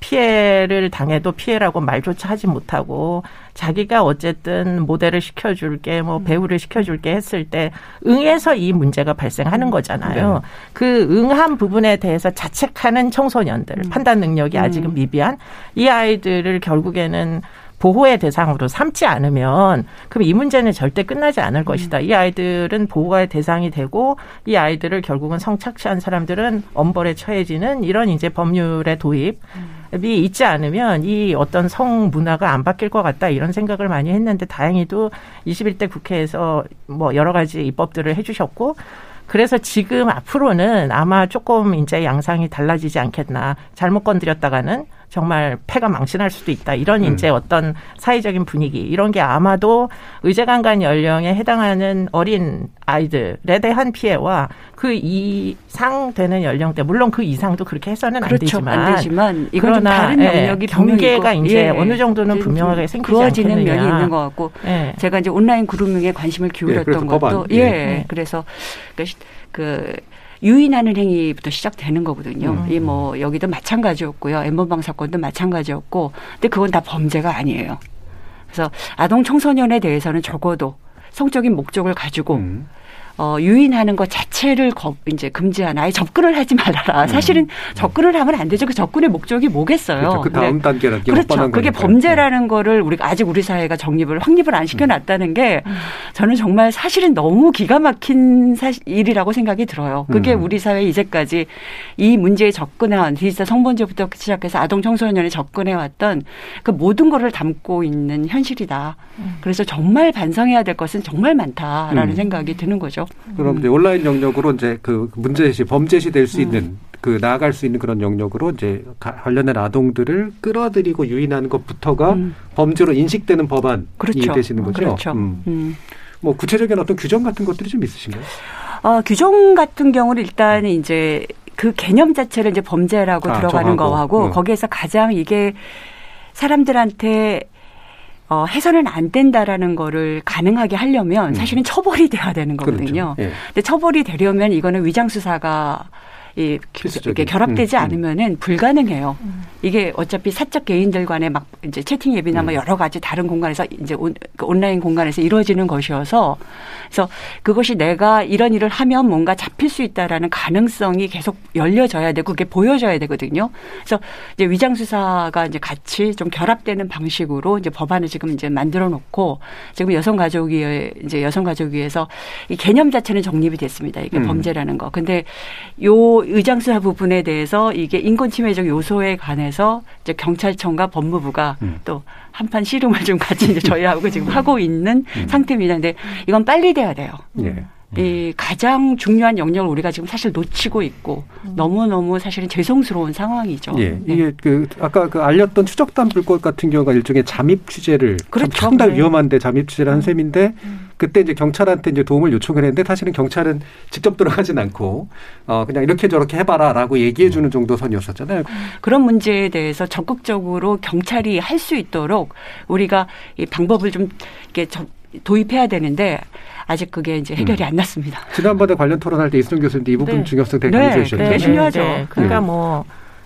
피해를 당해도 피해라고 말조차 하지 못하고 자기가 어쨌든 모델을 시켜줄게 뭐 배우를 시켜줄게 했을 때 응해서 이 문제가 발생하는 거잖아요. 네. 그 응한 부분에 대해서 자책하는 청소년들 음. 판단 능력이 아직은 미비한 이 아이들을 결국에는 보호의 대상으로 삼지 않으면 그럼 이 문제는 절대 끝나지 않을 것이다. 이 아이들은 보호의 대상이 되고 이 아이들을 결국은 성착취한 사람들은 엄벌에 처해지는 이런 이제 법률의 도입. 이 있지 않으면 이 어떤 성 문화가 안 바뀔 것 같다 이런 생각을 많이 했는데 다행히도 21대 국회에서 뭐 여러 가지 입법들을 해주셨고 그래서 지금 앞으로는 아마 조금 이제 양상이 달라지지 않겠나 잘못 건드렸다가는 정말 폐가 망신할 수도 있다. 이런 음. 이제 어떤 사회적인 분위기 이런 게 아마도 의제강간 연령에 해당하는 어린 아이들에 대한 피해와 그 이상 되는 연령대 물론 그 이상도 그렇게 해서는 그렇죠. 안 되지만 안 되지만 이건 좀 다른 예, 영역이 예, 경계가 이제 예. 어느 정도는 분명하게 생기지 그어지는 않겠느냐. 면이 있는 것 같고 예. 제가 이제 온라인 그루밍에 관심을 기울였던 예, 것도 예. 예. 그래서 그 유인하는 행위부터 시작되는 거거든요. 음. 이뭐 여기도 마찬가지였고요. 엠번방 사건도 마찬가지였고, 근데 그건 다 범죄가 아니에요. 그래서 아동 청소년에 대해서는 적어도 성적인 목적을 가지고 음. 어, 유인하는 것 자체를 거, 이제 금지하나 아예 접근을 하지 말아라. 음. 사실은 음. 접근을 하면 안 되죠. 그 접근의 목적이 뭐겠어요. 그렇죠. 그 다음 단계라 그렇죠. 그게 범죄라는 네. 거를 우리가 아직 우리 사회가 정립을 확립을 안 시켜놨다는 게 음. 저는 정말 사실은 너무 기가 막힌 사실, 일이라고 생각이 들어요. 그게 음. 우리 사회 이제까지 이 문제에 접근해온 디지털 성범죄부터 시작해서 아동 청소년에 접근해왔던 그 모든 거를 담고 있는 현실이다. 음. 그래서 정말 반성해야 될 것은 정말 많다라는 음. 생각이 드는 거죠. 그럼 이제 온라인 영역으로 이제 그 문제시 범죄시 될 수 있는 그 나아갈 수 있는 그런 영역으로 이제 관련된 아동들을 끌어들이고 유인하는 것부터가 음. 범죄로 인식되는 법안이 그렇죠. 되시는 거죠. 그렇죠. 음. 음. 뭐 구체적인 어떤 규정 같은 것들이 좀 있으신가요? 어, 규정 같은 경우는 일단 이제 그 개념 자체를 이제 범죄라고 아, 들어가는 정하고. 거하고 어. 거기에서 가장 이게 사람들한테 어, 해서는 안 된다라는 거를 가능하게 하려면 음. 사실은 처벌이 돼야 되는 거거든요. 그렇죠. 예. 근데 처벌이 되려면 이거는 위장 수사가 이 이게 결합되지 음, 음. 않으면은 불가능해요. 음. 이게 어차피 사적 개인들 간의 막 이제 채팅 앱이나 뭐 음. 여러 가지 다른 공간에서 이제 온, 그 온라인 공간에서 이루어지는 것이어서 그래서 그것이 내가 이런 일을 하면 뭔가 잡힐 수 있다라는 가능성이 계속 열려져야 되고 그게 보여져야 되거든요. 그래서 이제 위장 수사가 이제 같이 좀 결합되는 방식으로 이제 법안을 지금 이제 만들어 놓고 지금 여성가족위에 이제 여성가족위에서 이 개념 자체는 정립이 됐습니다. 이게 음. 범죄라는 거. 근데 요 의장 수사 부분에 대해서 이게 인권 침해적 요소에 관해서 이제 경찰청과 법무부가 음. 또 한판 씨름을 좀 같이 이제 저희하고 지금 하고 있는 음. 상태입니다. 근데 이건 빨리 돼야 돼요. 예. 이 가장 중요한 영역을 우리가 지금 사실 놓치고 있고 음. 너무 너무 사실은 죄송스러운 상황이죠. 예. 네. 이게 그 아까 그 알렸던 추적단 불꽃 같은 경우가 일종의 잠입 취재를 그렇죠. 상당히 네. 위험한데 잠입 취재를 한 음. 셈인데 음. 그때 이제 경찰한테 이제 도움을 요청을 했는데 사실은 경찰은 직접 들어가진 않고 어 그냥 이렇게 저렇게 해봐라라고 얘기해 주는 정도 선이었었잖아요. 그런 문제에 대해서 적극적으로 경찰이 할 수 있도록 우리가 이 방법을 좀 이렇게 도입해야 되는데 아직 그게 이제 해결이 음. 안 났습니다. 지난번에 관련 토론할 때 이승 교수님도 이 부분 네. 중요성 되게 강조해 주셨죠. 네, 네, 중요하죠. 네. 그러니까 음. 뭐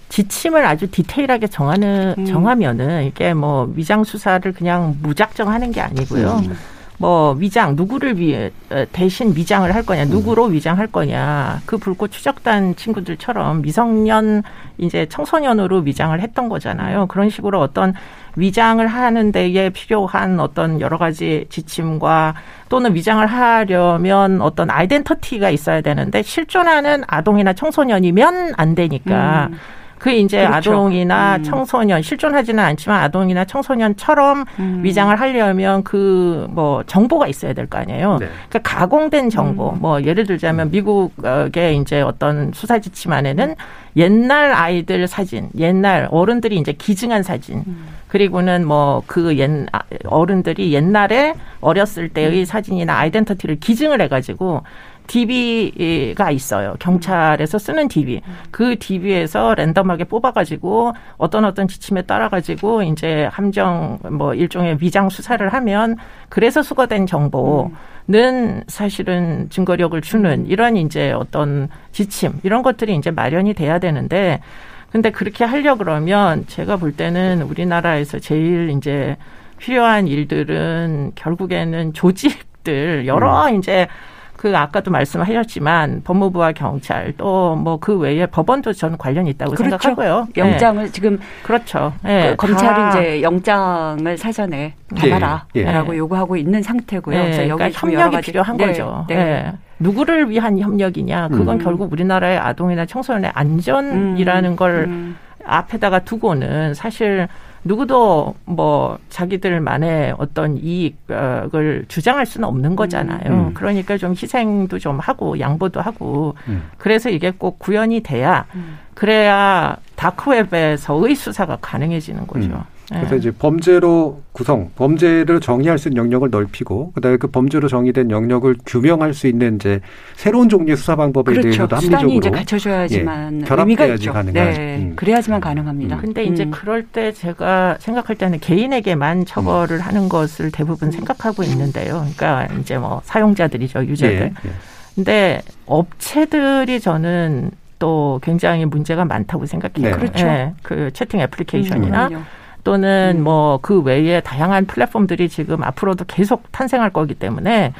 지침을 아주 디테일하게 정하는 음. 정하면은 이게 뭐 위장 수사를 그냥 무작정 하는 게 아니고요. 음. 뭐 위장 누구를 위해 어, 대신 위장을 할 거냐 누구로 음. 위장할 거냐 그 불꽃 추적단 친구들처럼 미성년 이제 청소년으로 위장을 했던 거잖아요 그런 식으로 어떤 위장을 하는 데에 필요한 어떤 여러 가지 지침과 또는 위장을 하려면 어떤 아이덴터티가 있어야 되는데 실존하는 아동이나 청소년이면 안 되니까 음. 그 이제 그렇죠. 아동이나 음. 청소년 실존하지는 않지만 아동이나 청소년처럼 음. 위장을 하려면 그 뭐 정보가 있어야 될 거 아니에요. 네. 그러니까 가공된 정보. 음. 뭐 예를 들자면 미국의 이제 어떤 수사 지침 안에는 옛날 아이들 사진, 옛날 어른들이 이제 기증한 사진. 음. 그리고는 뭐 그 옛 어른들이 옛날에 어렸을 때의 음. 사진이나 아이덴티티를 기증을 해가지고 DB가 있어요. 경찰에서 쓰는 DB. 그 DB에서 랜덤하게 뽑아가지고 어떤 어떤 지침에 따라가지고 이제 함정 뭐 일종의 위장 수사를 하면 그래서 수거된 정보는 사실은 증거력을 주는 이런 이제 어떤 지침 이런 것들이 이제 마련이 돼야 되는데 근데 그렇게 하려 그러면 제가 볼 때는 우리나라에서 제일 이제 필요한 일들은 결국에는 조직들 여러 음. 이제 그 아까도 말씀하셨지만 법무부와 경찰 또 뭐 그 외에 법원도 저는 관련이 있다고 그렇죠. 생각하고요. 영장을 네. 지금 그렇죠. 네. 그 검찰이 이제 영장을 사전에 받아라라고 예. 예. 요구하고 있는 상태고요. 네. 그래서 여기 그러니까 협력이 필요한 네. 거죠. 네. 네. 누구를 위한 협력이냐? 그건 음. 결국 우리나라의 아동이나 청소년의 안전이라는 음. 걸 음. 앞에다가 두고는 사실 누구도 뭐 자기들만의 어떤 이익을 주장할 수는 없는 거잖아요. 음. 그러니까 좀 희생도 좀 하고 양보도 하고 음. 그래서 이게 꼭 구현이 돼야 음. 그래야 다크웹에서의 수사가 가능해지는 거죠. 음. 그래서 네. 이제 범죄로 구성, 범죄를 정의할 수 있는 영역을 넓히고 그다음에 그 범죄로 정의된 영역을 규명할 수 있는 이제 새로운 종류의 수사 방법에 그렇죠. 대해서도 합리적으로 이제 갖춰줘야지만 예, 있죠. 가능한. 네. 음. 그래야지만 가능합니다. 음. 근데 이제 음. 그럴 때 제가 생각할 때는 개인에게만 처벌을 음. 하는 것을 대부분 생각하고 있는데요. 그러니까 이제 뭐 사용자들이죠, 유저들. 예. 예. 근데 업체들이 저는 또 굉장히 문제가 많다고 생각해요. 네. 그렇죠. 네. 그 채팅 애플리케이션이나 음, 또는 음. 뭐그 외에 다양한 플랫폼들이 지금 앞으로도 계속 탄생할 거기 때문에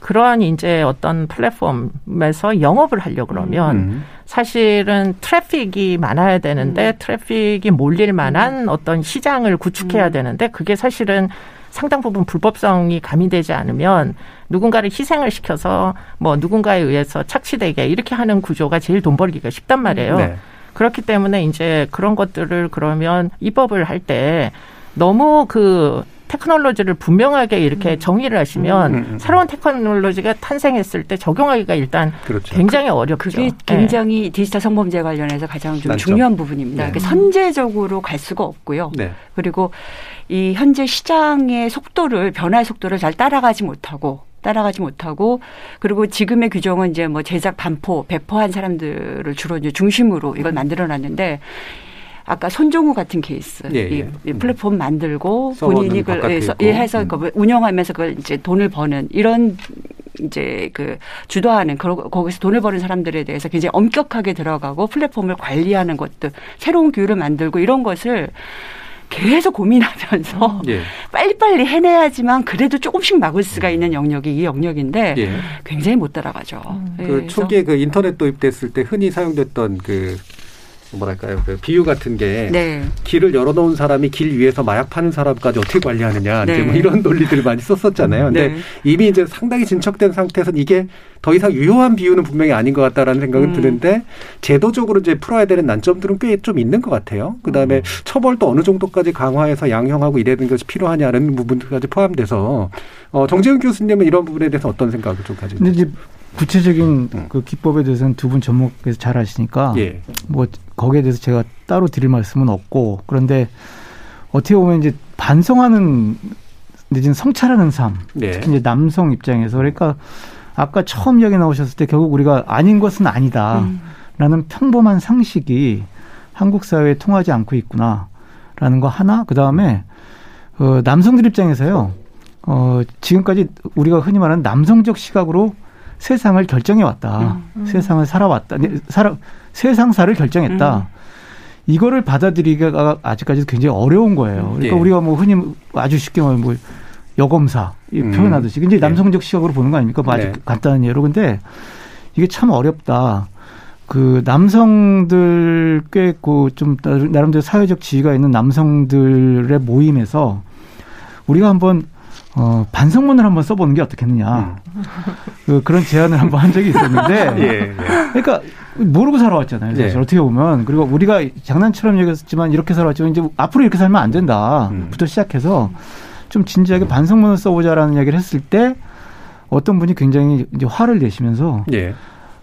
그러한 이제 어떤 플랫폼에서 영업을 하려 그러면 음. 사실은 트래픽이 많아야 되는데 음. 트래픽이 몰릴 만한 음. 어떤 시장을 구축해야 음. 되는데 그게 사실은 상당 부분 불법성이 가미되지 않으면 누군가를 희생을 시켜서 뭐 누군가에 의해서 착취되게 이렇게 하는 구조가 제일 돈 벌기가 쉽단 말이에요. 네. 그렇기 때문에 이제 그런 것들을 그러면 입법을 할 때 너무 그 테크놀로지를 분명하게 이렇게 음. 정의를 하시면 음, 음, 음. 새로운 테크놀로지가 탄생했을 때 적용하기가 일단 그렇죠. 굉장히 어렵죠. 그게 네. 굉장히 네. 디지털 성범죄 관련해서 가장 좀 난점. 중요한 부분입니다. 네. 그러니까 선제적으로 갈 수가 없고요. 네. 그리고 이 현재 시장의 속도를 변화의 속도를 잘 따라가지 못하고 따라가지 못하고 그리고 지금의 규정은 이제 뭐 제작 반포 배포한 사람들을 주로 이제 중심으로 이걸 만들어 놨는데 아까 손종우 같은 케이스 예, 예. 이 플랫폼 만들고 본인이 그걸 해서, 예, 해서 음. 그걸 운영하면서 그걸 이제 돈을 버는 이런 이제 그 주도하는 거기서 돈을 버는 사람들에 대해서 굉장히 엄격하게 들어가고 플랫폼을 관리하는 것도 새로운 규율을 만들고 이런 것을 계속 고민하면서 예. 빨리빨리 해내야지만 그래도 조금씩 막을 수가 있는 영역이 이 영역인데 예. 굉장히 못 따라가죠. 음. 그 초기에 그 인터넷 도입됐을 때 흔히 사용됐던 그 뭐랄까요 그 비유 같은 게 네. 길을 열어놓은 사람이 길 위에서 마약 파는 사람까지 어떻게 관리하느냐 네. 이제 뭐 이런 논리들을 많이 썼었잖아요. 근데 네. 이미 이제 상당히 진척된 상태에서는 이게 더 이상 유효한 비유는 분명히 아닌 것 같다라는 생각은 음. 드는데 제도적으로 이제 풀어야 되는 난점들은 꽤 좀 있는 것 같아요. 그 다음에 음. 처벌도 어느 정도까지 강화해서 양형하고 이래는 것이 필요하냐는 부분까지 포함돼서 어, 정재훈 교수님은 이런 부분에 대해서 어떤 생각을 좀 가지고? 구체적인 음. 그 기법에 대해서는 두 분 전문가께서 잘 아시니까 예. 뭐 거기에 대해서 제가 따로 드릴 말씀은 없고 그런데 어떻게 보면 이제 반성하는 늦은 성찰하는 삶 예. 특히 이제 남성 입장에서 그러니까 아까 처음 이야기 나오셨을 때 결국 우리가 아닌 것은 아니다라는 음. 평범한 상식이 한국 사회에 통하지 않고 있구나라는 거 하나 그 다음에 어, 남성들 입장에서요 어, 지금까지 우리가 흔히 말하는 남성적 시각으로 세상을 결정해 왔다. 음, 음. 세상을 살아왔다. 네, 살아 세상사를 결정했다. 음. 이거를 받아들이기가 아직까지도 굉장히 어려운 거예요. 그러니까 예. 우리가 뭐 흔히 아주 쉽게 말하면 뭐 여검사 음. 표현하듯이 이제 예. 남성적 시각으로 보는 거 아닙니까? 뭐 아주 네. 간단한 예로. 근데 이게 참 어렵다. 그 남성들 꽤좀 그 나름대로 사회적 지위가 있는 남성들의 모임에서 우리가 한번 어, 반성문을 한번 써보는 게 어떻겠느냐. 음. 그, 그런 제안을 한번 한 적이 있었는데. 예, 예. 그러니까 모르고 살아왔잖아요. 사실 예. 어떻게 보면. 그리고 우리가 장난처럼 얘기했지만 이렇게 살아왔지만 이제 앞으로 이렇게 살면 안 된다. 음. 부터 시작해서 좀 진지하게 반성문을 써보자라는 이야기를 했을 때 어떤 분이 굉장히 이제 화를 내시면서. 예.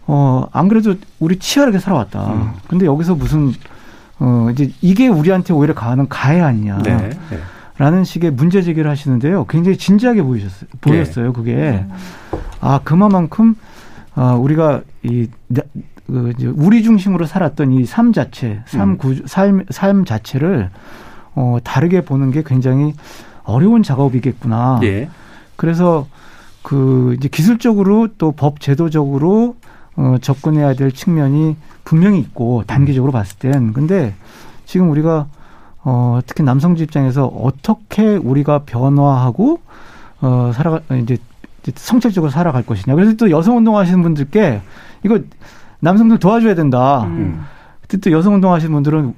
어, 안 그래도 우리 치열하게 살아왔다. 음. 근데 여기서 무슨, 어, 이제 이게 우리한테 오히려 가하는 가해 아니냐. 네. 네. 라는 식의 문제 제기를 하시는데요. 굉장히 진지하게 보이셨어요. 보였어요. 네. 그게. 아, 그만큼, 아, 우리가 이, 그, 우리 중심으로 살았던 이 삶 자체, 삶 음. 구, 삶, 삶 자체를 어, 다르게 보는 게 굉장히 어려운 작업이겠구나. 예. 그래서 그 이제 기술적으로 또 법 제도적으로 어, 접근해야 될 측면이 분명히 있고 단기적으로 봤을 땐 근데 지금 우리가 어, 특히 남성주 입장에서 어떻게 우리가 변화하고 어, 살아가 이제 성찰적으로 살아갈 것이냐. 그래서 또 여성 운동하시는 분들께 이거 남성들 도와줘야 된다. 음. 또 여성 운동하시는 분들은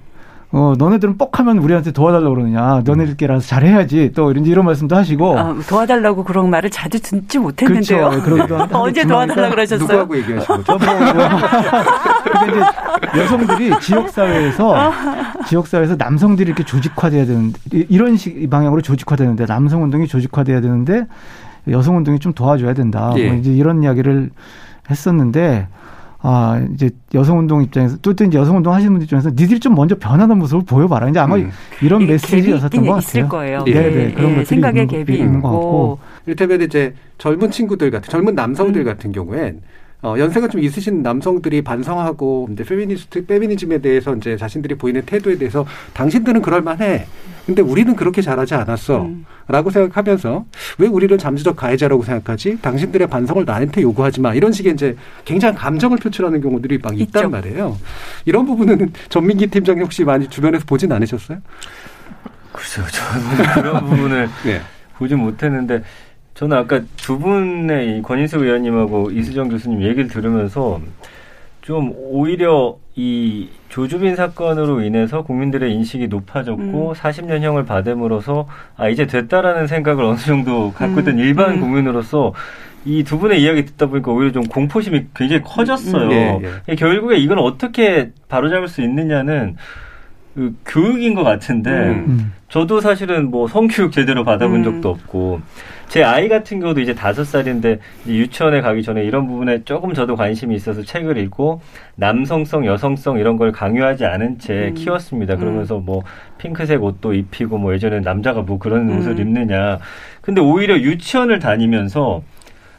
어, 너네들은 뻑하면 우리한테 도와달라고 그러느냐. 너네들끼리라서 잘해야지. 또 이런, 이런 말씀도 하시고. 아, 도와달라고 그런 말을 자주 듣지 못했는데요. 그렇죠. 언제 도와달라고 그러셨어요? 누구하고 얘기하신 거죠? 뭐, 근데 이제 여성들이 지역사회에서, 지역사회에서 남성들이 이렇게 조직화돼야 되는데, 이런 식 방향으로 조직화되는데, 남성 운동이 조직화돼야 되는데, 여성 운동이 좀 도와줘야 된다. 예. 뭐 이제 이런 이야기를 했었는데, 아, 이제 여성운동 입장에서, 또, 또 이제 여성운동 하시는 분들 입장에서 니들이 좀 먼저 변하는 모습을 보여봐라. 이제 아마 음. 이런 메시지였었던 것 같아요. 있을 거예요. 네, 네. 네. 그런 예, 것들이 생각의 갭이 있는 것 같고. 이를테면 이제 젊은 친구들 같은, 젊은 남성들 음. 같은 경우엔 어, 연세가 좀 있으신 남성들이 반성하고 이제 페미니스트 페미니즘에 대해서 이제 자신들이 보이는 태도에 대해서 당신들은 그럴 만해. 근데 우리는 그렇게 잘하지 않았어. 음. 라고 생각하면서 왜 우리를 잠재적 가해자라고 생각하지? 당신들의 반성을 나한테 요구하지 마. 이런 식의 이제 굉장히 감정을 표출하는 경우들이 막 있단 있죠. 말이에요. 이런 부분은 전민기 팀장님 혹시 많이 주변에서 보진 않으셨어요? 글쎄요. 저는 그런 부분을 네. 보지 못했는데 저는 아까 두 분의 권인수 의원님하고 이수정 교수님 얘기를 들으면서 좀 오히려 이 조주빈 사건으로 인해서 국민들의 인식이 높아졌고 음. 40년형을 받음으로써 아 이제 됐다라는 생각을 어느 정도 갖고 있던 음. 일반 음. 국민으로서 이 두 분의 이야기 듣다 보니까 오히려 좀 공포심이 굉장히 커졌어요. 음. 예, 예. 결국에 이건 어떻게 바로잡을 수 있느냐는 그 교육인 것 같은데 음. 저도 사실은 뭐 성교육 제대로 받아본 음. 적도 없고 제 아이 같은 경우도 이제 다섯 살인데 유치원에 가기 전에 이런 부분에 조금 저도 관심이 있어서 책을 읽고 남성성, 여성성 이런 걸 강요하지 않은 채 음. 키웠습니다. 그러면서 뭐 핑크색 옷도 입히고 뭐 예전에 남자가 뭐 그런 음. 옷을 입느냐. 근데 오히려 유치원을 다니면서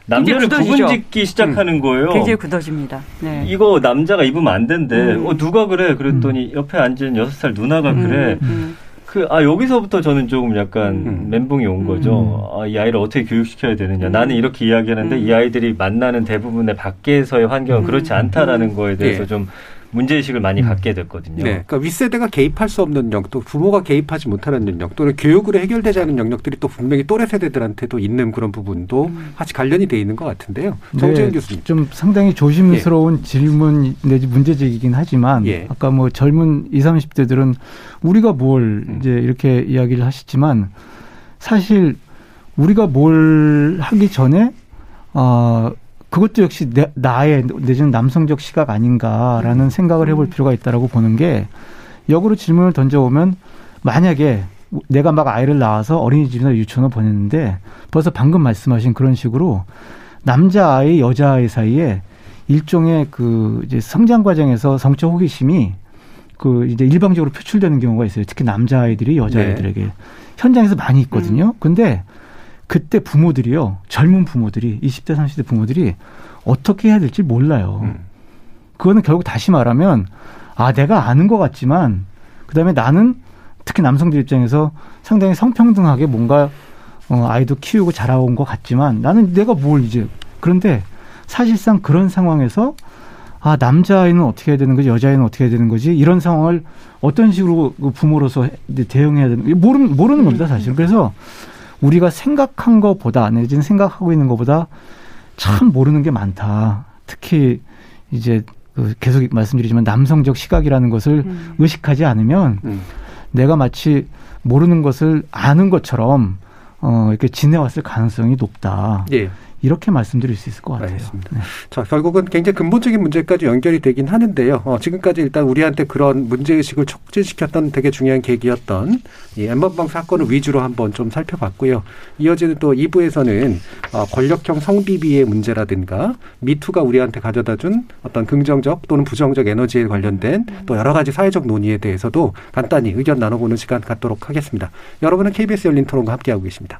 남녀를 구분짓기 시작하는 음. 거예요. 굉장히 굳어집니다. 네. 이거 남자가 입으면 안 된대. 음. 어 누가 그래? 그랬더니 음. 옆에 앉은 여섯 살 누나가 음, 그래. 음. 그, 아, 여기서부터 저는 조금 약간 음. 멘붕이 온 거죠. 아, 이 아이를 어떻게 교육시켜야 되느냐. 나는 이렇게 이야기하는데 이 아이들이 만나는 대부분의 밖에서의 환경은 그렇지 않다라는 거에 대해서 예. 좀 문제의식을 많이 음. 갖게 됐거든요. 네. 그러니까 윗세대가 개입할 수 없는 영역, 또 부모가 개입하지 못하는 영역, 또는 교육으로 해결되지 않은 영역들이 또 분명히 또래 세대들한테도 있는 그런 부분도 음. 같이 관련이 돼 있는 것 같은데요. 정재현 네, 교수님. 좀 상당히 조심스러운 예. 질문 내지 문제제기긴 하지만 예. 아까 뭐 젊은 20, 30대들은 우리가 뭘 음. 이제 이렇게 이야기를 하시지만 사실 우리가 뭘 하기 전에 어 그것도 역시 내, 나의 내지는 남성적 시각 아닌가라는 생각을 해볼 필요가 있다라고 보는 게 역으로 질문을 던져오면 만약에 내가 막 아이를 낳아서 어린이집이나 유치원을 보냈는데 벌써 방금 말씀하신 그런 식으로 남자 아이 여자 아이 사이에 일종의 그 이제 성장 과정에서 성적 호기심이 그 이제 일방적으로 표출되는 경우가 있어요. 특히 남자 아이들이 여자 네. 아이들에게 네. 현장에서 많이 있거든요. 음. 근데 그때 부모들이요, 젊은 부모들이, 20대, 30대 부모들이 어떻게 해야 될지 몰라요. 음. 그거는 결국 다시 말하면, 아, 내가 아는 것 같지만, 그 다음에 나는 특히 남성들 입장에서 상당히 성평등하게 뭔가, 어, 아이도 키우고 자라온 것 같지만, 나는 내가 뭘 이제, 그런데 사실상 그런 상황에서, 아, 남자아이는 어떻게 해야 되는 거지, 여자아이는 어떻게 해야 되는 거지, 이런 상황을 어떤 식으로 그 부모로서 대응해야 되는, 모르는, 모르는 겁니다, 사실은. 그래서 우리가 생각한 것보다 내지는 생각하고 있는 것보다 참 모르는 게 많다. 특히 이제 그 계속 말씀드리지만 남성적 시각이라는 것을 음. 의식하지 않으면 음. 내가 마치 모르는 것을 아는 것처럼 어 이렇게 지내왔을 가능성이 높다. 예. 이렇게 말씀드릴 수 있을 것 같아요. 알겠습니다. 네. 자, 결국은 굉장히 근본적인 문제까지 연결이 되긴 하는데요. 어, 지금까지 일단 우리한테 그런 문제의식을 촉진시켰던 되게 중요한 계기였던 이 엠번방 사건을 위주로 한번 좀 살펴봤고요. 이어지는 또 2부에서는 어, 권력형 성비비의 문제라든가 미투가 우리한테 가져다 준 어떤 긍정적 또는 부정적 에너지에 관련된 또 여러 가지 사회적 논의에 대해서도 간단히 의견 나눠보는 시간 갖도록 하겠습니다. 여러분은 KBS 열린 토론과 함께하고 계십니다.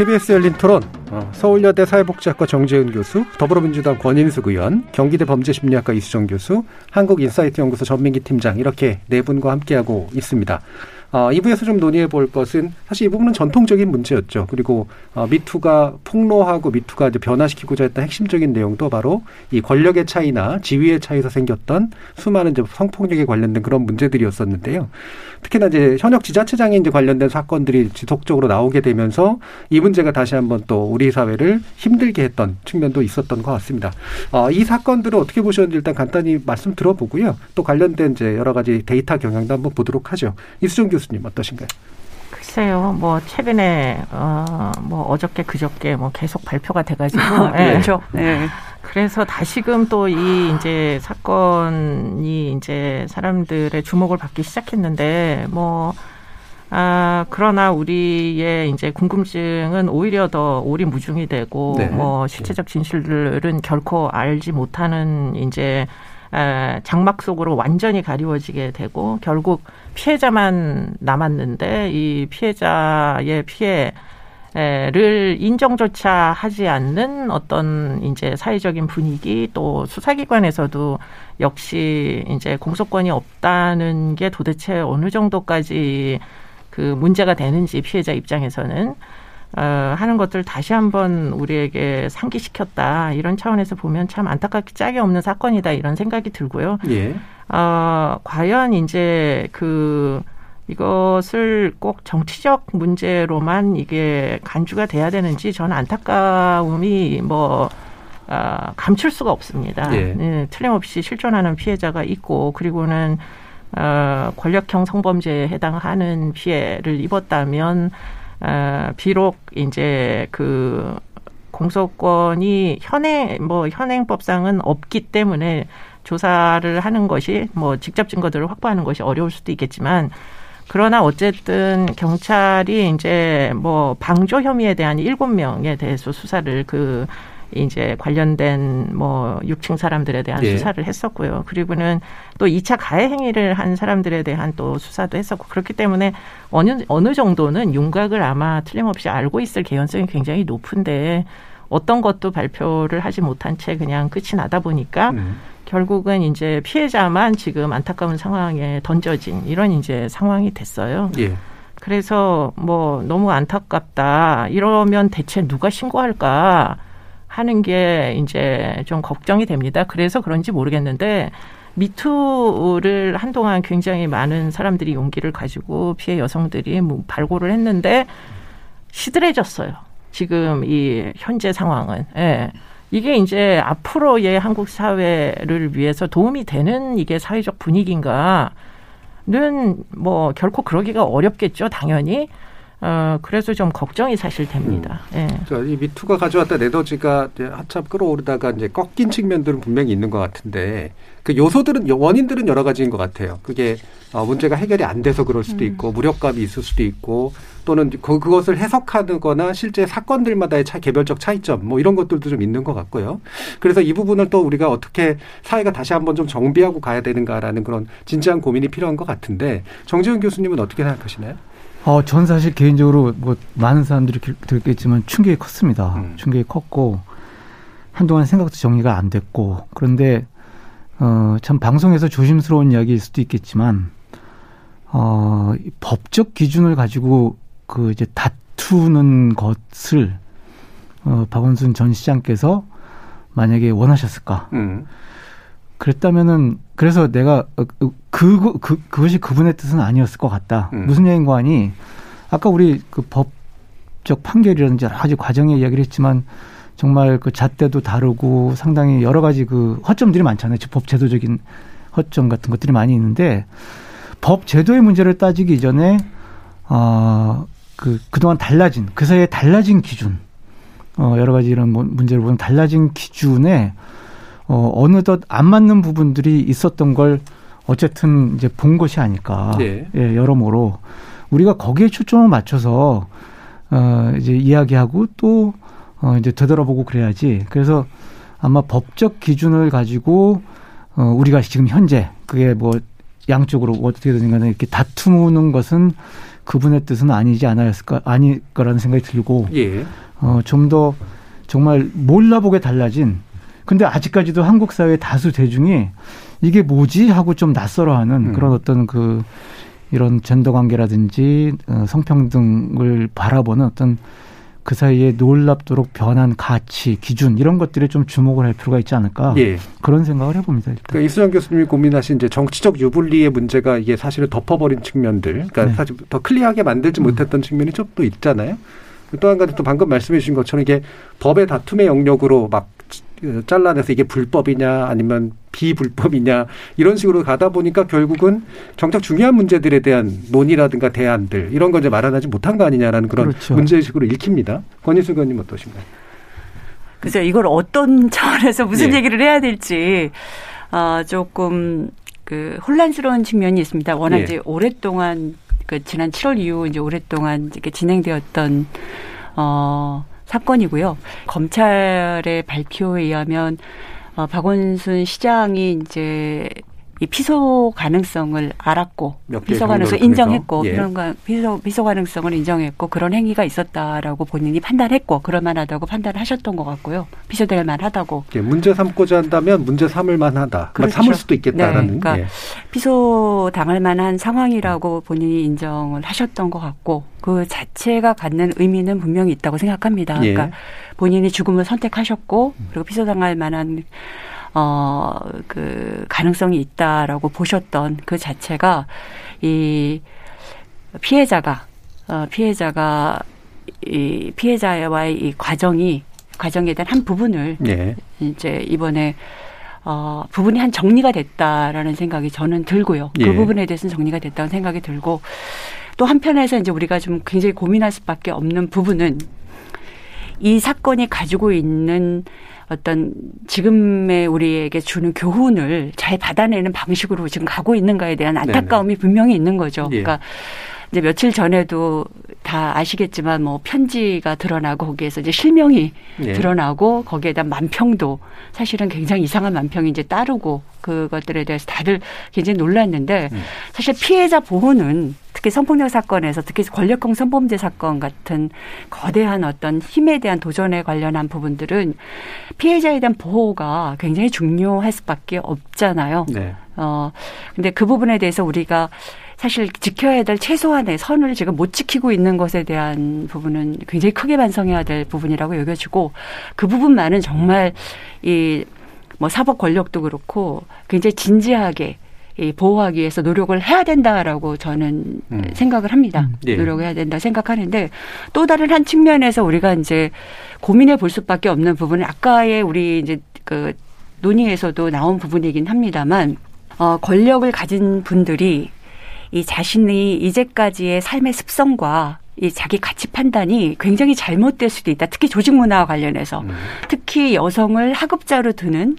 KBS 열린 토론 어, 서울여대 사회복지학과 정재은 교수, 더불어민주당 권인숙 의원, 경기대 범죄심리학과 이수정 교수, 한국인사이트 연구소 전민기 팀장 이렇게 네 분과 함께하고 있습니다. 어, 2부에서 좀 논의해 볼 것은 사실 이 부분은 전통적인 문제였죠. 그리고 어, 미투가 폭로하고 미투가 이제 변화시키고자 했던 핵심적인 내용도 바로 이 권력의 차이나 지위의 차이에서 생겼던 수많은 이제 성폭력에 관련된 그런 문제들이었었는데요. 특히나 이제 현역 지자체장에 이제 관련된 사건들이 지속적으로 나오게 되면서 이 문제가 다시 한번 또 우리 사회를 힘들게 했던 측면도 있었던 것 같습니다. 어, 이 사건들을 어떻게 보셨는지 일단 간단히 말씀 들어보고요. 또 관련된 이제 여러 가지 데이터 경향도 한번 보도록 하죠. 이수정 교수 님 어떠신가요? 글쎄요, 뭐 최근에 어뭐 어저께 그저께 뭐 계속 발표가 돼가지고 네. 그렇죠. 네. 그래서 다시금 또 이 이제 사건이 이제 사람들의 주목을 받기 시작했는데 뭐. 아, 그러나 우리의 이제 궁금증은 오히려 더 오리무중이 되고, 네. 뭐, 실체적 진실들은 결코 알지 못하는 이제, 에, 장막 속으로 완전히 가리워지게 되고, 결국 피해자만 남았는데, 이 피해자의 피해, 를 인정조차 하지 않는 어떤 이제 사회적인 분위기 또 수사기관에서도 역시 이제 공소권이 없다는 게 도대체 어느 정도까지 그 문제가 되는지 피해자 입장에서는 어, 하는 것들 다시 한번 우리에게 상기시켰다 이런 차원에서 보면 참 안타깝게 짝이 없는 사건이다 이런 생각이 들고요. 예. 어, 과연 이제 그 이것을 꼭 정치적 문제로만 이게 간주가 돼야 되는지 저는 안타까움이 뭐 어, 감출 수가 없습니다. 예. 네, 틀림없이 실존하는 피해자가 있고 그리고는 어, 권력형 성범죄에 해당하는 피해를 입었다면 어, 비록 이제 그 공소권이 현행 뭐 현행법상은 없기 때문에 조사를 하는 것이 뭐 직접 증거들을 확보하는 것이 어려울 수도 있겠지만 그러나 어쨌든 경찰이 이제 뭐 방조 혐의에 대한 일곱 명에 대해서 수사를 그 이제 관련된 뭐 6층 사람들에 대한 예. 수사를 했었고요. 그리고는 또 2차 가해 행위를 한 사람들에 대한 또 수사도 했었고 그렇기 때문에 어느 어느 정도는 윤곽을 아마 틀림없이 알고 있을 개연성이 굉장히 높은데 어떤 것도 발표를 하지 못한 채 그냥 끝이 나다 보니까 음. 결국은 이제 피해자만 지금 안타까운 상황에 던져진 이런 이제 상황이 됐어요. 예. 그래서 뭐 너무 안타깝다. 이러면 대체 누가 신고할까 하는 게 이제 좀 걱정이 됩니다. 그래서 그런지 모르겠는데 미투를 한동안 굉장히 많은 사람들이 용기를 가지고 피해 여성들이 뭐 발굴을 했는데 시들해졌어요. 지금 이 현재 상황은. 예. 이게 이제 앞으로의 한국 사회를 위해서 도움이 되는 이게 사회적 분위기인가는 뭐 결코 그러기가 어렵겠죠, 당연히. 어, 그래서 좀 걱정이 사실 됩니다. 음. 예. 그러니까 이 미투가 가져왔던 에너지가 한참 끌어오르다가 이제 꺾인 측면들은 분명히 있는 것 같은데 그 요소들은 원인들은 여러 가지인 것 같아요. 그게 어, 문제가 해결이 안 돼서 그럴 수도 음. 있고 무력감이 있을 수도 있고 또는 그, 그것을 해석하거나 실제 사건들마다의 차, 개별적 차이점 뭐 이런 것들도 좀 있는 것 같고요. 그래서 이 부분을 또 우리가 어떻게 사회가 다시 한번 좀 정비하고 가야 되는가라는 그런 진지한 고민이 필요한 것 같은데 정지훈 교수님은 어떻게 생각하시나요? 어, 전 사실 개인적으로 뭐 많은 사람들이 들겠지만 충격이 컸습니다. 음. 충격이 컸고 한동안 생각도 정리가 안 됐고 그런데 어, 참 방송에서 조심스러운 이야기일 수도 있겠지만 어, 법적 기준을 가지고 그 이제 다투는 것을 어, 박원순 전 시장께서 만약에 원하셨을까? 음. 그랬다면은 그래서 내가 어, 그, 그, 그 그것이 그분의 뜻은 아니었을 것 같다. 음. 무슨 얘기인가하니 아까 우리 그 법적 판결이라든지 여러 가지 과정의 이야기를 했지만 정말 그 잣대도 다르고 상당히 여러 가지 그 허점들이 많잖아요. 법 제도적인 허점 같은 것들이 많이 있는데 법 제도의 문제를 따지기 이전에 어 그 그동안 달라진 그 사이에 달라진 기준 어 여러 가지 이런 문제를 보면 달라진 기준에 어, 어느덧 안 맞는 부분들이 있었던 걸 어쨌든 이제 본 것이 아닐까. 예. 예, 여러모로 우리가 거기에 초점을 맞춰서 어 이제 이야기하고 또 어 이제 되돌아보고 그래야지. 그래서 아마 법적 기준을 가지고 어 우리가 지금 현재 그게 뭐 양쪽으로 어떻게든 간에 이렇게 다투는 것은 그분의 뜻은 아니지 않았을까 아닐 거라는 생각이 들고 예. 어 좀 더 정말 몰라보게 달라진 근데 아직까지도 한국 사회 다수 대중이 이게 뭐지 하고 좀 낯설어하는 음. 그런 어떤 그 이런 젠더 관계라든지 어, 성평등을 바라보는 어떤 그 사이에 놀랍도록 변한 가치, 기준 이런 것들에 좀 주목을 할 필요가 있지 않을까 예. 그런 생각을 해봅니다. 일단. 그러니까 이수정 교수님이 고민하신 이제 정치적 유불리의 문제가 이게 사실은 덮어버린 측면들, 그러니까 네. 사실 더 클리어하게 만들지 음. 못했던 측면이 좀 또 있잖아요. 또 한 가지 또 방금 말씀해 주신 것처럼 이게 법의 다툼의 영역으로 막 잘라내서 이게 불법이냐 아니면 비불법이냐 이런 식으로 가다 보니까 결국은 정작 중요한 문제들에 대한 논의라든가 대안들 이런 거 이제 마련하지 못한 거 아니냐라는 그런 그렇죠. 문제의식으로 읽힙니다. 권희수 의원님 어떠신가요? 글쎄요, 이걸 어떤 차원에서 무슨 예. 얘기를 해야 될지, 어, 조금, 그, 혼란스러운 측면이 있습니다. 워낙 예. 이제 오랫동안, 그, 지난 7월 이후 이제 오랫동안 이렇게 진행되었던, 어, 사건이고요. 검찰의 발표에 의하면 어, 박원순 시장이 이제 이 피소 가능성을 알았고 피소 가능성 인정했고 예. 그런 거 피소 피소 가능성을 인정했고 그런 행위가 있었다라고 본인이 판단했고 그럴 만하다고 판단을 하셨던 것 같고요. 피소될 만하다고. 예, 문제 삼고자 한다면 문제 삼을 만하다. 그렇죠. 삼을 수도 있겠다라는. 네, 그러니까 예. 피소 당할 만한 상황이라고 본인이 인정을 하셨던 것 같고 그 자체가 갖는 의미는 분명히 있다고 생각합니다. 예. 그러니까 본인이 죽음을 선택하셨고 그리고 피소 당할 만한 어, 그 가능성이 있다라고 보셨던 그 자체가 이 피해자가 어, 피해자가 이 피해자와의 이 과정이 과정에 대한 한 부분을 예. 이제 이번에 어, 부분이 한 정리가 됐다라는 생각이 저는 들고요. 그 예. 부분에 대해서는 정리가 됐다는 생각이 들고 또 한편에서 이제 우리가 좀 굉장히 고민할 수밖에 없는 부분은 이 사건이 가지고 있는 어떤 지금의 우리에게 주는 교훈을 잘 받아내는 방식으로 지금 가고 있는가에 대한 안타까움이 네네. 분명히 있는 거죠. 예. 그러니까 이제 며칠 전에도 다 아시겠지만 뭐 편지가 드러나고 거기에서 이제 실명이 예. 드러나고 거기에 대한 만평도 사실은 굉장히 이상한 만평이 이제 따르고 그것들에 대해서 다들 굉장히 놀랐는데 음. 사실 피해자 보호는 특히 성폭력 사건에서 특히 권력형 성범죄 사건 같은 거대한 어떤 힘에 대한 도전에 관련한 부분들은 피해자에 대한 보호가 굉장히 중요할 수밖에 없잖아요. 네. 어 근데 그 부분에 대해서 우리가 사실 지켜야 될 최소한의 선을 지금 못 지키고 있는 것에 대한 부분은 굉장히 크게 반성해야 될 부분이라고 여겨지고 그 부분만은 정말 이 뭐 사법 권력도 그렇고 굉장히 진지하게 이 보호하기 위해서 노력을 해야 된다라고 저는 음. 생각을 합니다. 음. 네. 노력을 해야 된다 생각하는데 또 다른 한 측면에서 우리가 이제 고민해 볼 수밖에 없는 부분은 아까의 우리 이제 그 논의에서도 나온 부분이긴 합니다만 어 권력을 가진 분들이 이 자신의 이제까지의 삶의 습성과 이 자기 가치 판단이 굉장히 잘못될 수도 있다. 특히 조직 문화와 관련해서 음. 특히 여성을 하급자로 두는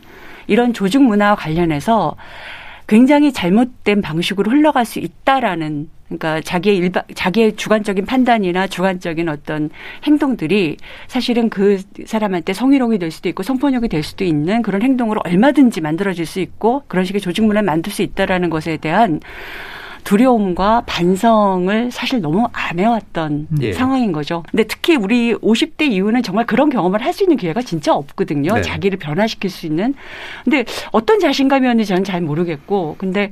이런 조직 문화와 관련해서 굉장히 잘못된 방식으로 흘러갈 수 있다라는 그러니까 자기의 일반 자기의 주관적인 판단이나 주관적인 어떤 행동들이 사실은 그 사람한테 성희롱이 될 수도 있고 성폭력이 될 수도 있는 그런 행동으로 얼마든지 만들어질 수 있고 그런 식의 조직 문화를 만들 수 있다라는 것에 대한 두려움과 반성을 사실 너무 안 해왔던 예. 상황인 거죠. 근데 특히 우리 50대 이후는 정말 그런 경험을 할 수 있는 기회가 진짜 없거든요. 네. 자기를 변화시킬 수 있는. 근데 어떤 자신감이었는지 저는 잘 모르겠고, 근데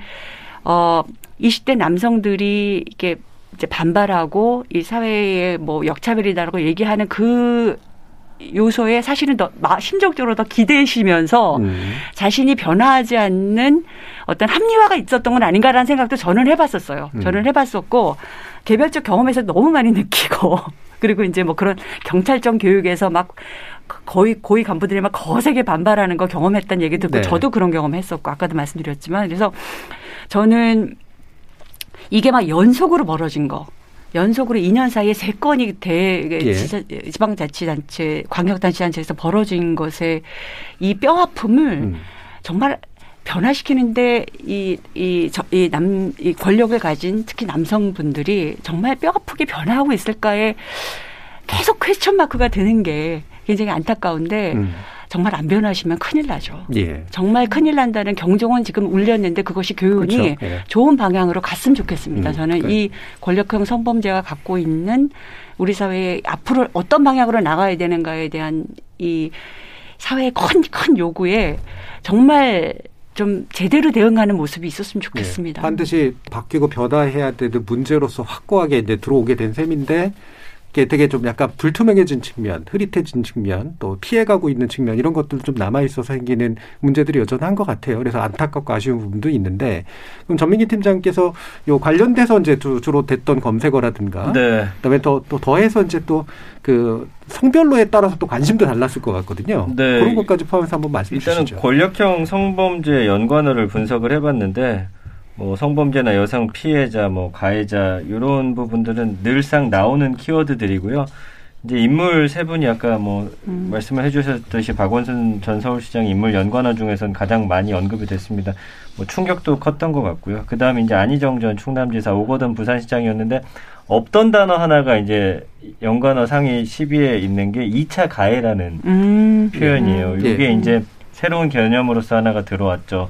어 20대 남성들이 이렇게 이제 반발하고 이 사회에 뭐 역차별이다라고 얘기하는 그 요소에 사실은 더 심적으로 더 기대시면서 음. 자신이 변화하지 않는 어떤 합리화가 있었던 건 아닌가라는 생각도 저는 해봤었어요. 음. 저는 해봤었고 개별적 경험에서 너무 많이 느끼고 그리고 이제 뭐 그런 경찰청 교육에서 막 거의 고위 간부들이 막 거세게 반발하는 거 경험했다는 얘기 듣고 네. 저도 그런 경험했었고 아까도 말씀드렸지만 그래서 저는 이게 막 연속으로 벌어진 거 연속으로 2년 사이에 세 건이 대 예. 지방자치단체, 광역단체단체에서 벌어진 것에 이 뼈 아픔을 음. 정말 변화시키는데 이, 이, 저, 이 남, 이 권력을 가진 특히 남성분들이 정말 뼈 아프게 변화하고 있을까에 계속 퀘스천 마크가 드는 게 굉장히 안타까운데 음. 정말 안 변하시면 큰일 나죠. 예. 정말 큰일 난다는 경종은 지금 울렸는데 그것이 교훈이 그렇죠. 예. 좋은 방향으로 갔으면 좋겠습니다. 음, 저는 그래. 이 권력형 성범죄가 갖고 있는 우리 사회에 앞으로 어떤 방향으로 나가야 되는가에 대한 이 사회의 큰, 큰 요구에 정말 좀 제대로 대응하는 모습이 있었으면 좋겠습니다. 네, 반드시 바뀌고 변화해야 되는 문제로서 확고하게 이제 들어오게 된 셈인데 이게 되게 좀 약간 불투명해진 측면, 흐릿해진 측면, 또 피해가고 있는 측면 이런 것들 좀 남아 있어서 생기는 문제들이 여전한 것 같아요. 그래서 안타깝고 아쉬운 부분도 있는데 그럼 전민기 팀장께서 요 관련돼서 이제 주로 됐던 검색어라든가, 네. 그다음에 또, 또 더해서 이제 또 그 성별로에 따라서 또 관심도 달랐을 것 같거든요. 네. 그런 것까지 포함해서 한번 말씀해 일단은 주시죠. 권력형 성범죄 연관어를 분석을 해봤는데 뭐 성범죄나 여성 피해자, 뭐 가해자 이런 부분들은 늘상 나오는 키워드들이고요. 이제 인물 세 분이 아까 뭐 음. 말씀을 해주셨듯이 박원순 전 서울시장 인물 연관어 중에서는 가장 많이 언급이 됐습니다. 뭐 충격도 컸던 것 같고요. 그 다음에 이제 안희정 전 충남지사 오거돈 부산시장이었는데 없던 단어 하나가 이제 연관어 상위 10위에 있는 게 2차 가해라는 음. 표현이에요. 음. 이게 네. 이제 새로운 개념으로서 하나가 들어왔죠.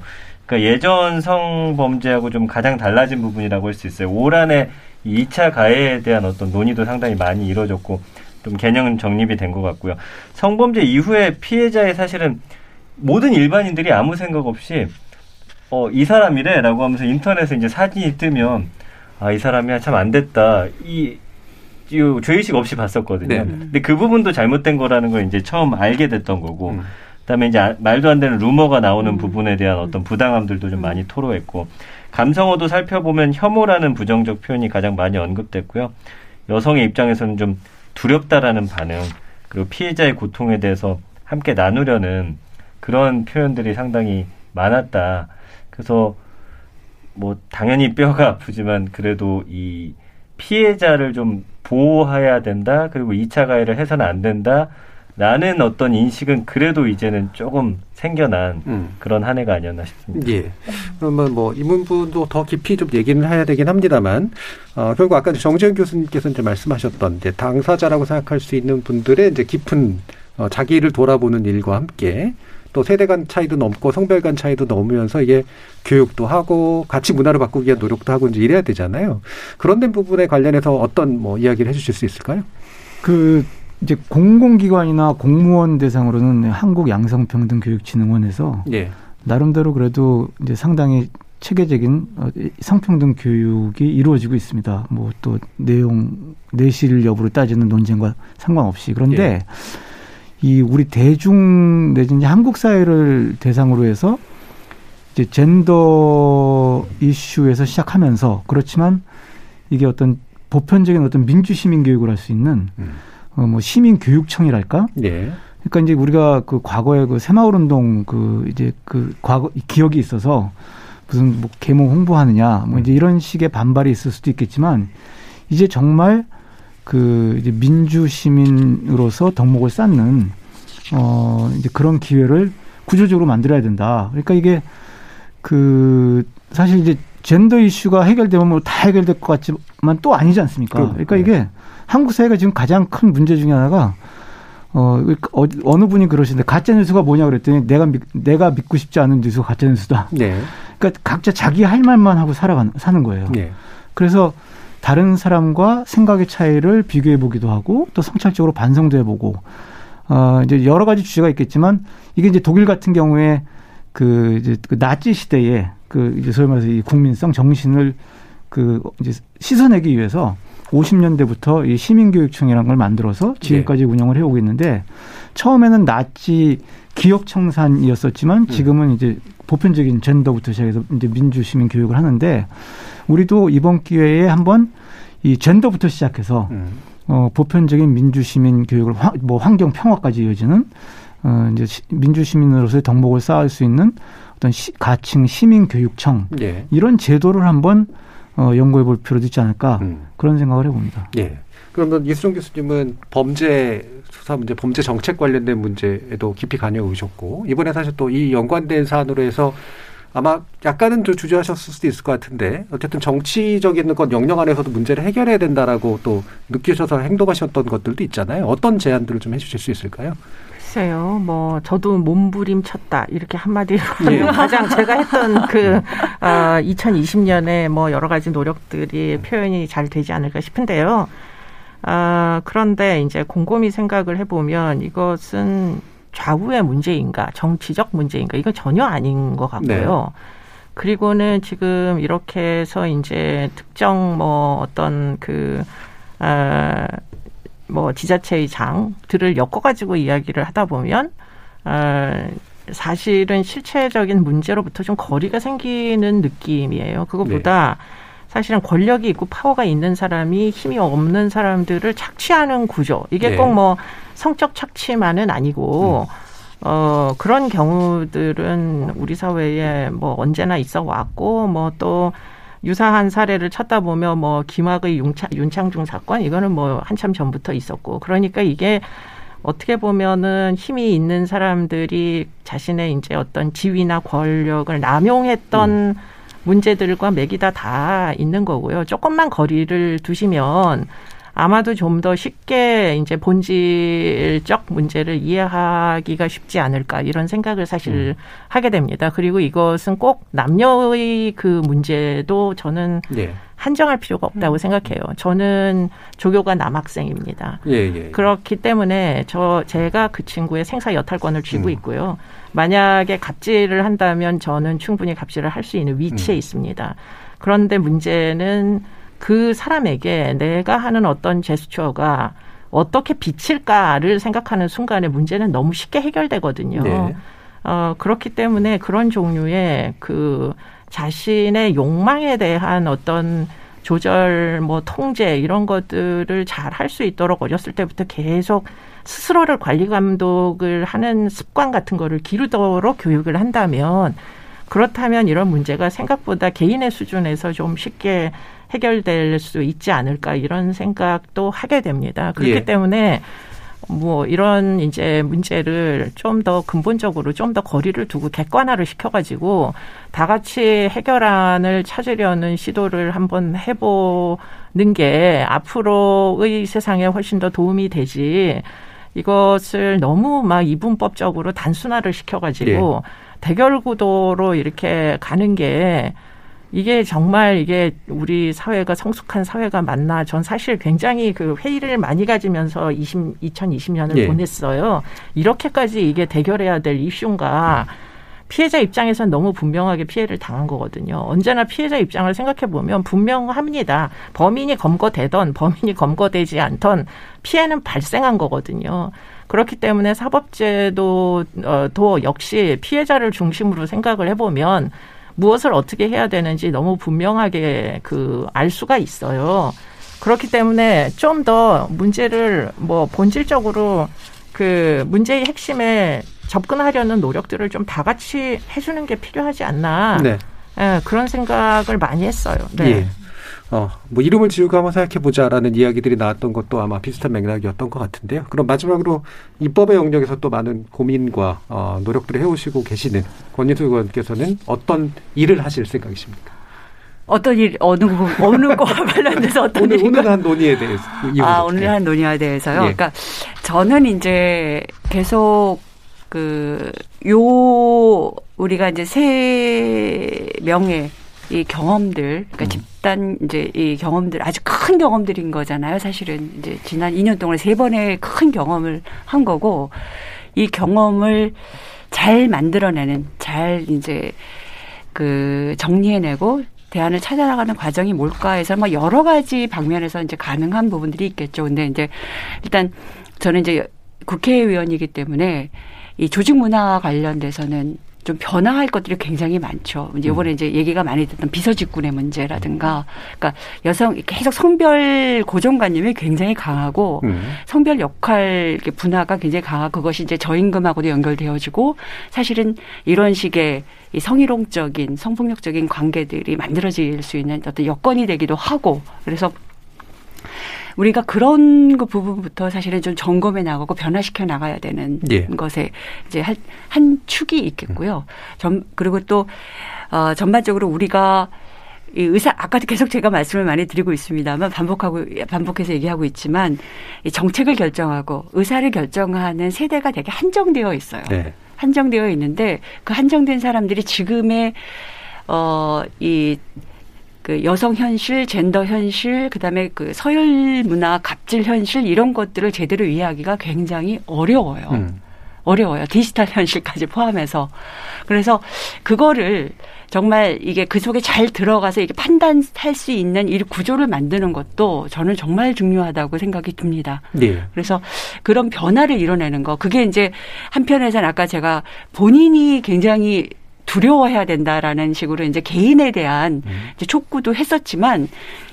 그러니까 예전 성범죄하고 좀 가장 달라진 부분이라고 할 수 있어요. 올 한해 2차 가해에 대한 어떤 논의도 상당히 많이 이루어졌고 좀 개념은 정립이 된 것 같고요. 성범죄 이후에 피해자의 사실은 모든 일반인들이 아무 생각 없이 어, 이 사람이래라고 하면서 인터넷에 이제 사진이 뜨면 아, 이 사람이 참 안 됐다. 이, 이 죄의식 없이 봤었거든요. 네. 근데 그 부분도 잘못된 거라는 걸 이제 처음 알게 됐던 거고 음. 그다음에 이제 아, 말도 안 되는 루머가 나오는 음. 부분에 대한 어떤 부당함들도 좀 많이 토로했고 감성어도 살펴보면 혐오라는 부정적 표현이 가장 많이 언급됐고요. 여성의 입장에서는 좀 두렵다라는 반응 그리고 피해자의 고통에 대해서 함께 나누려는 그런 표현들이 상당히 많았다. 그래서 뭐 당연히 뼈가 아프지만 그래도 이 피해자를 좀 보호해야 된다. 그리고 2차 가해를 해서는 안 된다. 라는 어떤 인식은 그래도 이제는 조금 생겨난 음. 그런 한 해가 아니었나 싶습니다. 예. 그러면 뭐이 부분도 더 깊이 좀 얘기는 해야 되긴 합니다만 어, 결국 아까 정재현 교수님께서 이제 말씀하셨던 이제 당사자라고 생각할 수 있는 분들의 이제 깊은 어, 자기를 돌아보는 일과 함께 또 세대 간 차이도 넘고 성별 간 차이도 넘으면서 이게 교육도 하고 같이 문화를 바꾸기 위한 노력도 하고 이제 이래야 되잖아요. 그런 된 부분에 관련해서 어떤 뭐 이야기를 해 주실 수 있을까요? 그 이제 공공기관이나 공무원 대상으로는 한국 양성평등교육진흥원에서 예. 나름대로 그래도 이제 상당히 체계적인 어, 성평등 교육이 이루어지고 있습니다. 뭐 또 내용 내실 여부를 따지는 논쟁과 상관없이 그런데 예. 이 우리 대중 내지는 한국 사회를 대상으로 해서 이제 젠더 이슈에서 시작하면서 그렇지만 이게 어떤 보편적인 어떤 민주 시민 교육을 할 수 있는 음. 어, 뭐 시민 교육청이랄까? 네. 그러니까 이제 우리가 그 과거에 그 새마을 운동 그 이제 그 과거 기억이 있어서 무슨 뭐 계몽 홍보하느냐 뭐 이제 이런 식의 반발이 있을 수도 있겠지만 이제 정말 그 이제 민주 시민으로서 덕목을 쌓는 어 이제 그런 기회를 구조적으로 만들어야 된다. 그러니까 이게 그 사실 이제 젠더 이슈가 해결되면 뭐 다 해결될 것 같지만 또 아니지 않습니까? 그러니까 이게 한국 사회가 지금 가장 큰 문제 중에 하나가 어, 어 어느 분이 그러시는데 가짜 뉴스가 뭐냐 그랬더니 내가 믿, 내가 믿고 싶지 않은 뉴스가 가짜 뉴스다. 네. 그러니까 각자 자기 할 말만 하고 살아가는 사는 거예요. 네. 그래서 다른 사람과 생각의 차이를 비교해 보기도 하고 또 성찰적으로 반성도 해보고 어 이제 여러 가지 주제가 있겠지만 이게 이제 독일 같은 경우에 그 이제 그 나치 시대에 그 이제 소위 말해서 이 국민성 정신을 그 이제 씻어내기 위해서 50년대부터 이 시민교육청이라는 걸 만들어서 지금까지 네. 운영을 해오고 있는데 처음에는 나치 기억 청산이었었지만 음. 지금은 이제 보편적인 젠더부터 시작해서 이제 민주 시민 교육을 하는데 우리도 이번 기회에 한번 이 젠더부터 시작해서 음. 어 보편적인 민주 시민 교육을 화, 뭐 환경 평화까지 이어지는 어 이제 시, 민주 시민으로서의 덕목을 쌓을 수 있는 어떤 시, 가칭 시민 교육청 네. 이런 제도를 한번 어, 연구해 볼 필요도 있지 않을까 음. 그런 생각을 해봅니다. 예. 그러면 이수정 교수님은 범죄 수사 문제, 범죄 정책 관련된 문제에도 깊이 관여 오셨고 이번에 사실 또 이 연관된 사안으로 해서 아마 약간은 좀 주저하셨을 수도 있을 것 같은데 어쨌든 정치적인 것 영역 안에서도 문제를 해결해야 된다라고 또 느끼셔서 행동하셨던 것들도 있잖아요. 어떤 제안들을 좀 해주실 수 있을까요? 글쎄요, 뭐 저도 몸부림 쳤다 이렇게 한마디로 예. 가장 제가 했던 그 어, 2020년에 뭐 여러 가지 노력들이 표현이 잘 되지 않을까 싶은데요. 아, 그런데 이제 곰곰이 생각을 해보면 이것은 좌우의 문제인가, 정치적 문제인가, 이건 전혀 아닌 것 같고요. 네. 그리고는 지금 이렇게 해서 이제 특정 뭐 어떤 그, 아, 뭐 지자체의 장들을 엮어가지고 이야기를 하다 보면, 아, 사실은 실체적인 문제로부터 좀 거리가 생기는 느낌이에요. 그것보다 네. 사실은 권력이 있고 파워가 있는 사람이 힘이 없는 사람들을 착취하는 구조. 이게 네. 꼭뭐 성적 착취만은 아니고 음. 어 그런 경우들은 우리 사회에 뭐 언제나 있어 왔고 뭐 또 유사한 사례를 찾다 보면 뭐 김학의 윤창, 윤창중 사건 이거는 뭐 한참 전부터 있었고 그러니까 이게 어떻게 보면은 힘이 있는 사람들이 자신의 이제 어떤 지위나 권력을 남용했던 음. 문제들과 맥이 다 다 있는 거고요. 조금만 거리를 두시면 아마도 좀 더 쉽게 이제 본질적 문제를 이해하기가 쉽지 않을까 이런 생각을 사실 음. 하게 됩니다. 그리고 이것은 꼭 남녀의 그 문제도 저는 네. 한정할 필요가 없다고 음. 생각해요. 저는 조교가 남학생입니다. 예, 예. 그렇기 때문에 저 제가 그 친구의 생사 여탈권을 쥐고 음. 있고요. 만약에 갑질을 한다면 저는 충분히 갑질을 할 수 있는 위치에 음. 있습니다. 그런데 문제는 그 사람에게 내가 하는 어떤 제스처가 어떻게 비칠까를 생각하는 순간에 문제는 너무 쉽게 해결되거든요. 네. 어, 그렇기 때문에 그런 종류의 그 자신의 욕망에 대한 어떤 조절, 뭐 통제 이런 것들을 잘 할 수 있도록 어렸을 때부터 계속 스스로를 관리 감독을 하는 습관 같은 거를 기르도록 교육을 한다면 그렇다면 이런 문제가 생각보다 개인의 수준에서 좀 쉽게 해결될 수 있지 않을까 이런 생각도 하게 됩니다. 그렇기 예. 때문에 뭐 이런 이제 문제를 좀 더 근본적으로 좀 더 거리를 두고 객관화를 시켜가지고 다 같이 해결안을 찾으려는 시도를 한번 해보는 게 앞으로의 세상에 훨씬 더 도움이 되지 이것을 너무 막 이분법적으로 단순화를 시켜가지고 예. 대결 구도로 이렇게 가는 게 이게 정말 이게 우리 사회가 성숙한 사회가 맞나 전 사실 굉장히 그 회의를 많이 가지면서 20, 2020년을 예. 보냈어요. 이렇게까지 이게 대결해야 될 이슈인가. 피해자 입장에서는 너무 분명하게 피해를 당한 거거든요. 언제나 피해자 입장을 생각해 보면 분명합니다. 범인이 검거되던 범인이 검거되지 않던 피해는 발생한 거거든요. 그렇기 때문에 사법제도도 어, 역시 피해자를 중심으로 생각을 해보면 무엇을 어떻게 해야 되는지 너무 분명하게 그 알 수가 있어요. 그렇기 때문에 좀 더 문제를 뭐 본질적으로 그 문제의 핵심에 접근하려는 노력들을 좀 다 같이 해주는 게 필요하지 않나. 네. 예, 그런 생각을 많이 했어요. 네. 예. 어, 뭐 이름을 지우고 한번 생각해 보자라는 이야기들이 나왔던 것도 아마 비슷한 맥락이었던 것 같은데요. 그럼 마지막으로 입법의 영역에서 또 많은 고민과 어, 노력들을 해오시고 계시는 권인수 의원께서는 어떤 일을 하실 생각이십니까? 어떤 일 어느 어느 거와 관련돼서 어떤 오늘 오늘 한 논의에 대해서 아 오늘 한 논의에 대해서요. 예. 그러니까 저는 이제 계속 그 요 우리가 이제 세 명의 이 경험들, 그러니까 음. 집단 이제 이 경험들 아주 큰 경험들인 거잖아요. 사실은 이제 지난 2년 동안 세 번의 큰 경험을 한 거고 이 경험을 잘 만들어내는 잘 이제 그 정리해내고 대안을 찾아나가는 과정이 뭘까 해서 뭐 여러 가지 방면에서 이제 가능한 부분들이 있겠죠. 근데 이제 일단 저는 이제 국회의원이기 때문에 이 조직 문화 관련돼서는 좀 변화할 것들이 굉장히 많죠. 이제 이번에 음. 이제 얘기가 많이 됐던 비서직군의 문제라든가, 그러니까 여성 계속 성별 고정관념이 굉장히 강하고 음. 성별 역할 분화가 굉장히 강하고 그것이 이제 저임금하고도 연결되어지고 사실은 이런 식의 이 성희롱적인 성폭력적인 관계들이 만들어질 수 있는 어떤 여건이 되기도 하고 그래서 우리가 그런 그 부분부터 사실은 좀 점검해 나가고 변화시켜 나가야 되는 예. 것에 이제 한, 한 축이 있겠고요. 점, 그리고 또 어, 전반적으로 우리가 이 의사 아까도 계속 제가 말씀을 많이 드리고 있습니다만 반복하고 반복해서 얘기하고 있지만 이 정책을 결정하고 의사를 결정하는 세대가 되게 한정되어 있어요. 네. 한정되어 있는데 그 한정된 사람들이 지금의 어이 그 여성 현실, 젠더 현실, 그다음에 그 서열 문화, 갑질 현실 이런 것들을 제대로 이해하기가 굉장히 어려워요. 음. 어려워요. 디지털 현실까지 포함해서. 그래서 그거를 정말 이게 그 속에 잘 들어가서 이게 판단할 수 있는 이 구조를 만드는 것도 저는 정말 중요하다고 생각이 듭니다. 네. 그래서 그런 변화를 이뤄내는 거. 그게 이제 한편에서는 아까 제가 본인이 굉장히 두려워해야 된다라는 식으로 이제 개인에 대한 음. 이제 촉구도 했었지만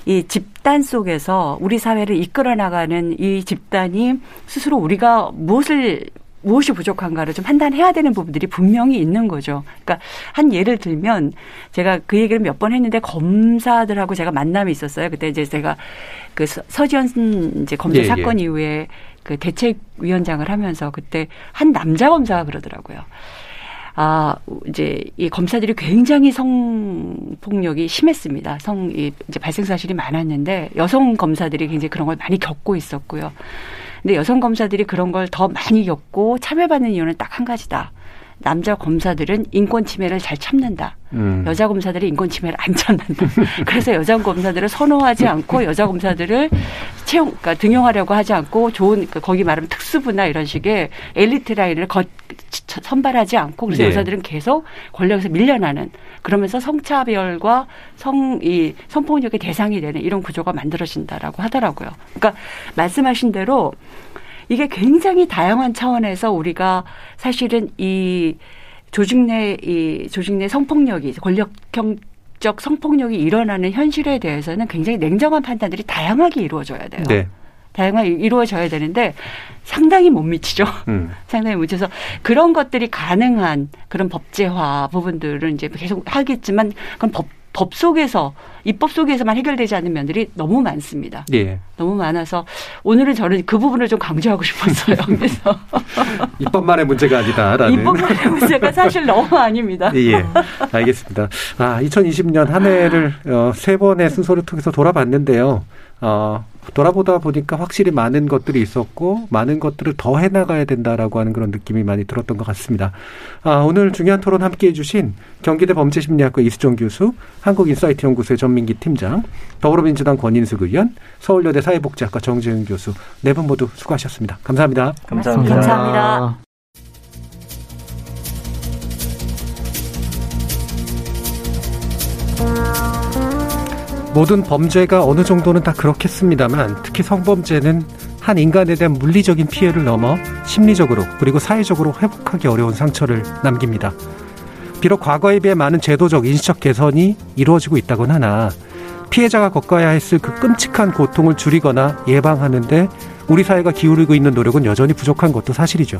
이 집단 속에서 우리 사회를 이끌어 나가는 이 집단이 스스로 우리가 무엇을 무엇이 부족한가를 좀 판단해야 되는 부분들이 분명히 있는 거죠. 그러니까 한 예를 들면 제가 그 얘기를 몇 번 했는데 검사들하고 제가 만남이 있었어요. 그때 이제 제가 그 서지현 이제 검사 예, 예. 사건 예. 이후에 그 대책위원장을 하면서 그때 한 남자 검사가 그러더라고요. 아, 이제 이 검사들이 굉장히 성폭력이 심했습니다. 성, 이 이제 발생 사실이 많았는데 여성 검사들이 굉장히 그런 걸 많이 겪고 있었고요. 근데 여성 검사들이 그런 걸 더 많이 겪고 차별받는 이유는 딱 한 가지다. 남자 검사들은 인권 침해를 잘 참는다. 음. 여자 검사들이 인권 침해를 안 참는다. 그래서 여자 검사들을 선호하지 않고 여자 검사들을 채용, 그러니까 등용하려고 하지 않고 좋은 그 거기 말하면 특수부나 이런 식의 엘리트 라인을 거, 선발하지 않고 그래서 네. 여자들은 계속 권력에서 밀려나는 그러면서 성차별과 성 이 성폭력의 대상이 되는 이런 구조가 만들어진다라고 하더라고요. 그러니까 말씀하신 대로 이게 굉장히 다양한 차원에서 우리가 사실은 이 조직 내 이 조직 내 성폭력이 권력형 적 성폭력이 일어나는 현실에 대해서는 굉장히 냉정한 판단들이 다양하게 이루어져야 돼요. 네. 다양하게 이루어져야 되는데 상당히 못 미치죠. 음. 상당히 못 미쳐서 그런 것들이 가능한 그런 법제화 부분들은 이제 계속 하겠지만 그건 법, 법 속에서 입법 속에서만 해결되지 않는 면들이 너무 많습니다. 예. 너무 많아서 오늘은 저는 그 부분을 좀 강조하고 싶었어요. 그래서 입법만의 문제가 아니다라는 입법만의 문제가 사실 너무 아닙니다. 예, 알겠습니다. 아, 2020년 한 해를 어, 세 번의 순서를 통해서 돌아봤는데요. 어, 돌아보다 보니까 확실히 많은 것들이 있었고 많은 것들을 더 해나가야 된다라고 하는 그런 느낌이 많이 들었던 것 같습니다. 아, 오늘 중요한 토론 함께해 주신 경기대 범죄심리학과 이수정 교수, 한국인사이트 연구소의 전민기 팀장, 더불어민주당 권인숙 의원, 서울여대 사회복지학과 정재윤 교수 네 분 모두 수고하셨습니다. 감사합니다. 감사합니다. 감사합니다. 모든 범죄가 어느 정도는 다 그렇겠습니다만 특히 성범죄는 한 인간에 대한 물리적인 피해를 넘어 심리적으로 그리고 사회적으로 회복하기 어려운 상처를 남깁니다. 비록 과거에 비해 많은 제도적 인식적 개선이 이루어지고 있다곤 하나 피해자가 겪어야 했을 그 끔찍한 고통을 줄이거나 예방하는데 우리 사회가 기울이고 있는 노력은 여전히 부족한 것도 사실이죠.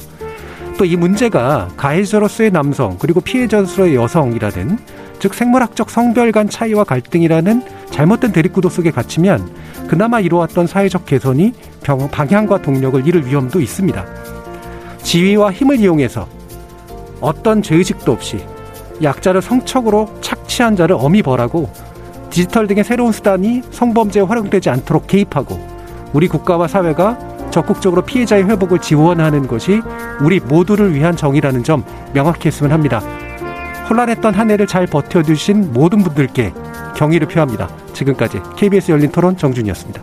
또 이 문제가 가해자로서의 남성 그리고 피해자로서의 여성이라는 즉 생물학적 성별 간 차이와 갈등이라는 잘못된 대립구도 속에 갇히면 그나마 이루어왔던 사회적 개선이 방향과 동력을 잃을 위험도 있습니다. 지위와 힘을 이용해서 어떤 죄의식도 없이 약자를 성적으로 착취한 자를 엄히 벌하고 디지털 등의 새로운 수단이 성범죄에 활용되지 않도록 개입하고 우리 국가와 사회가 적극적으로 피해자의 회복을 지원하는 것이 우리 모두를 위한 정의라는 점 명확히 했으면 합니다. 혼란했던 한 해를 잘 버텨주신 모든 분들께 경의를 표합니다. 지금까지 KBS 열린 토론 정준이었습니다.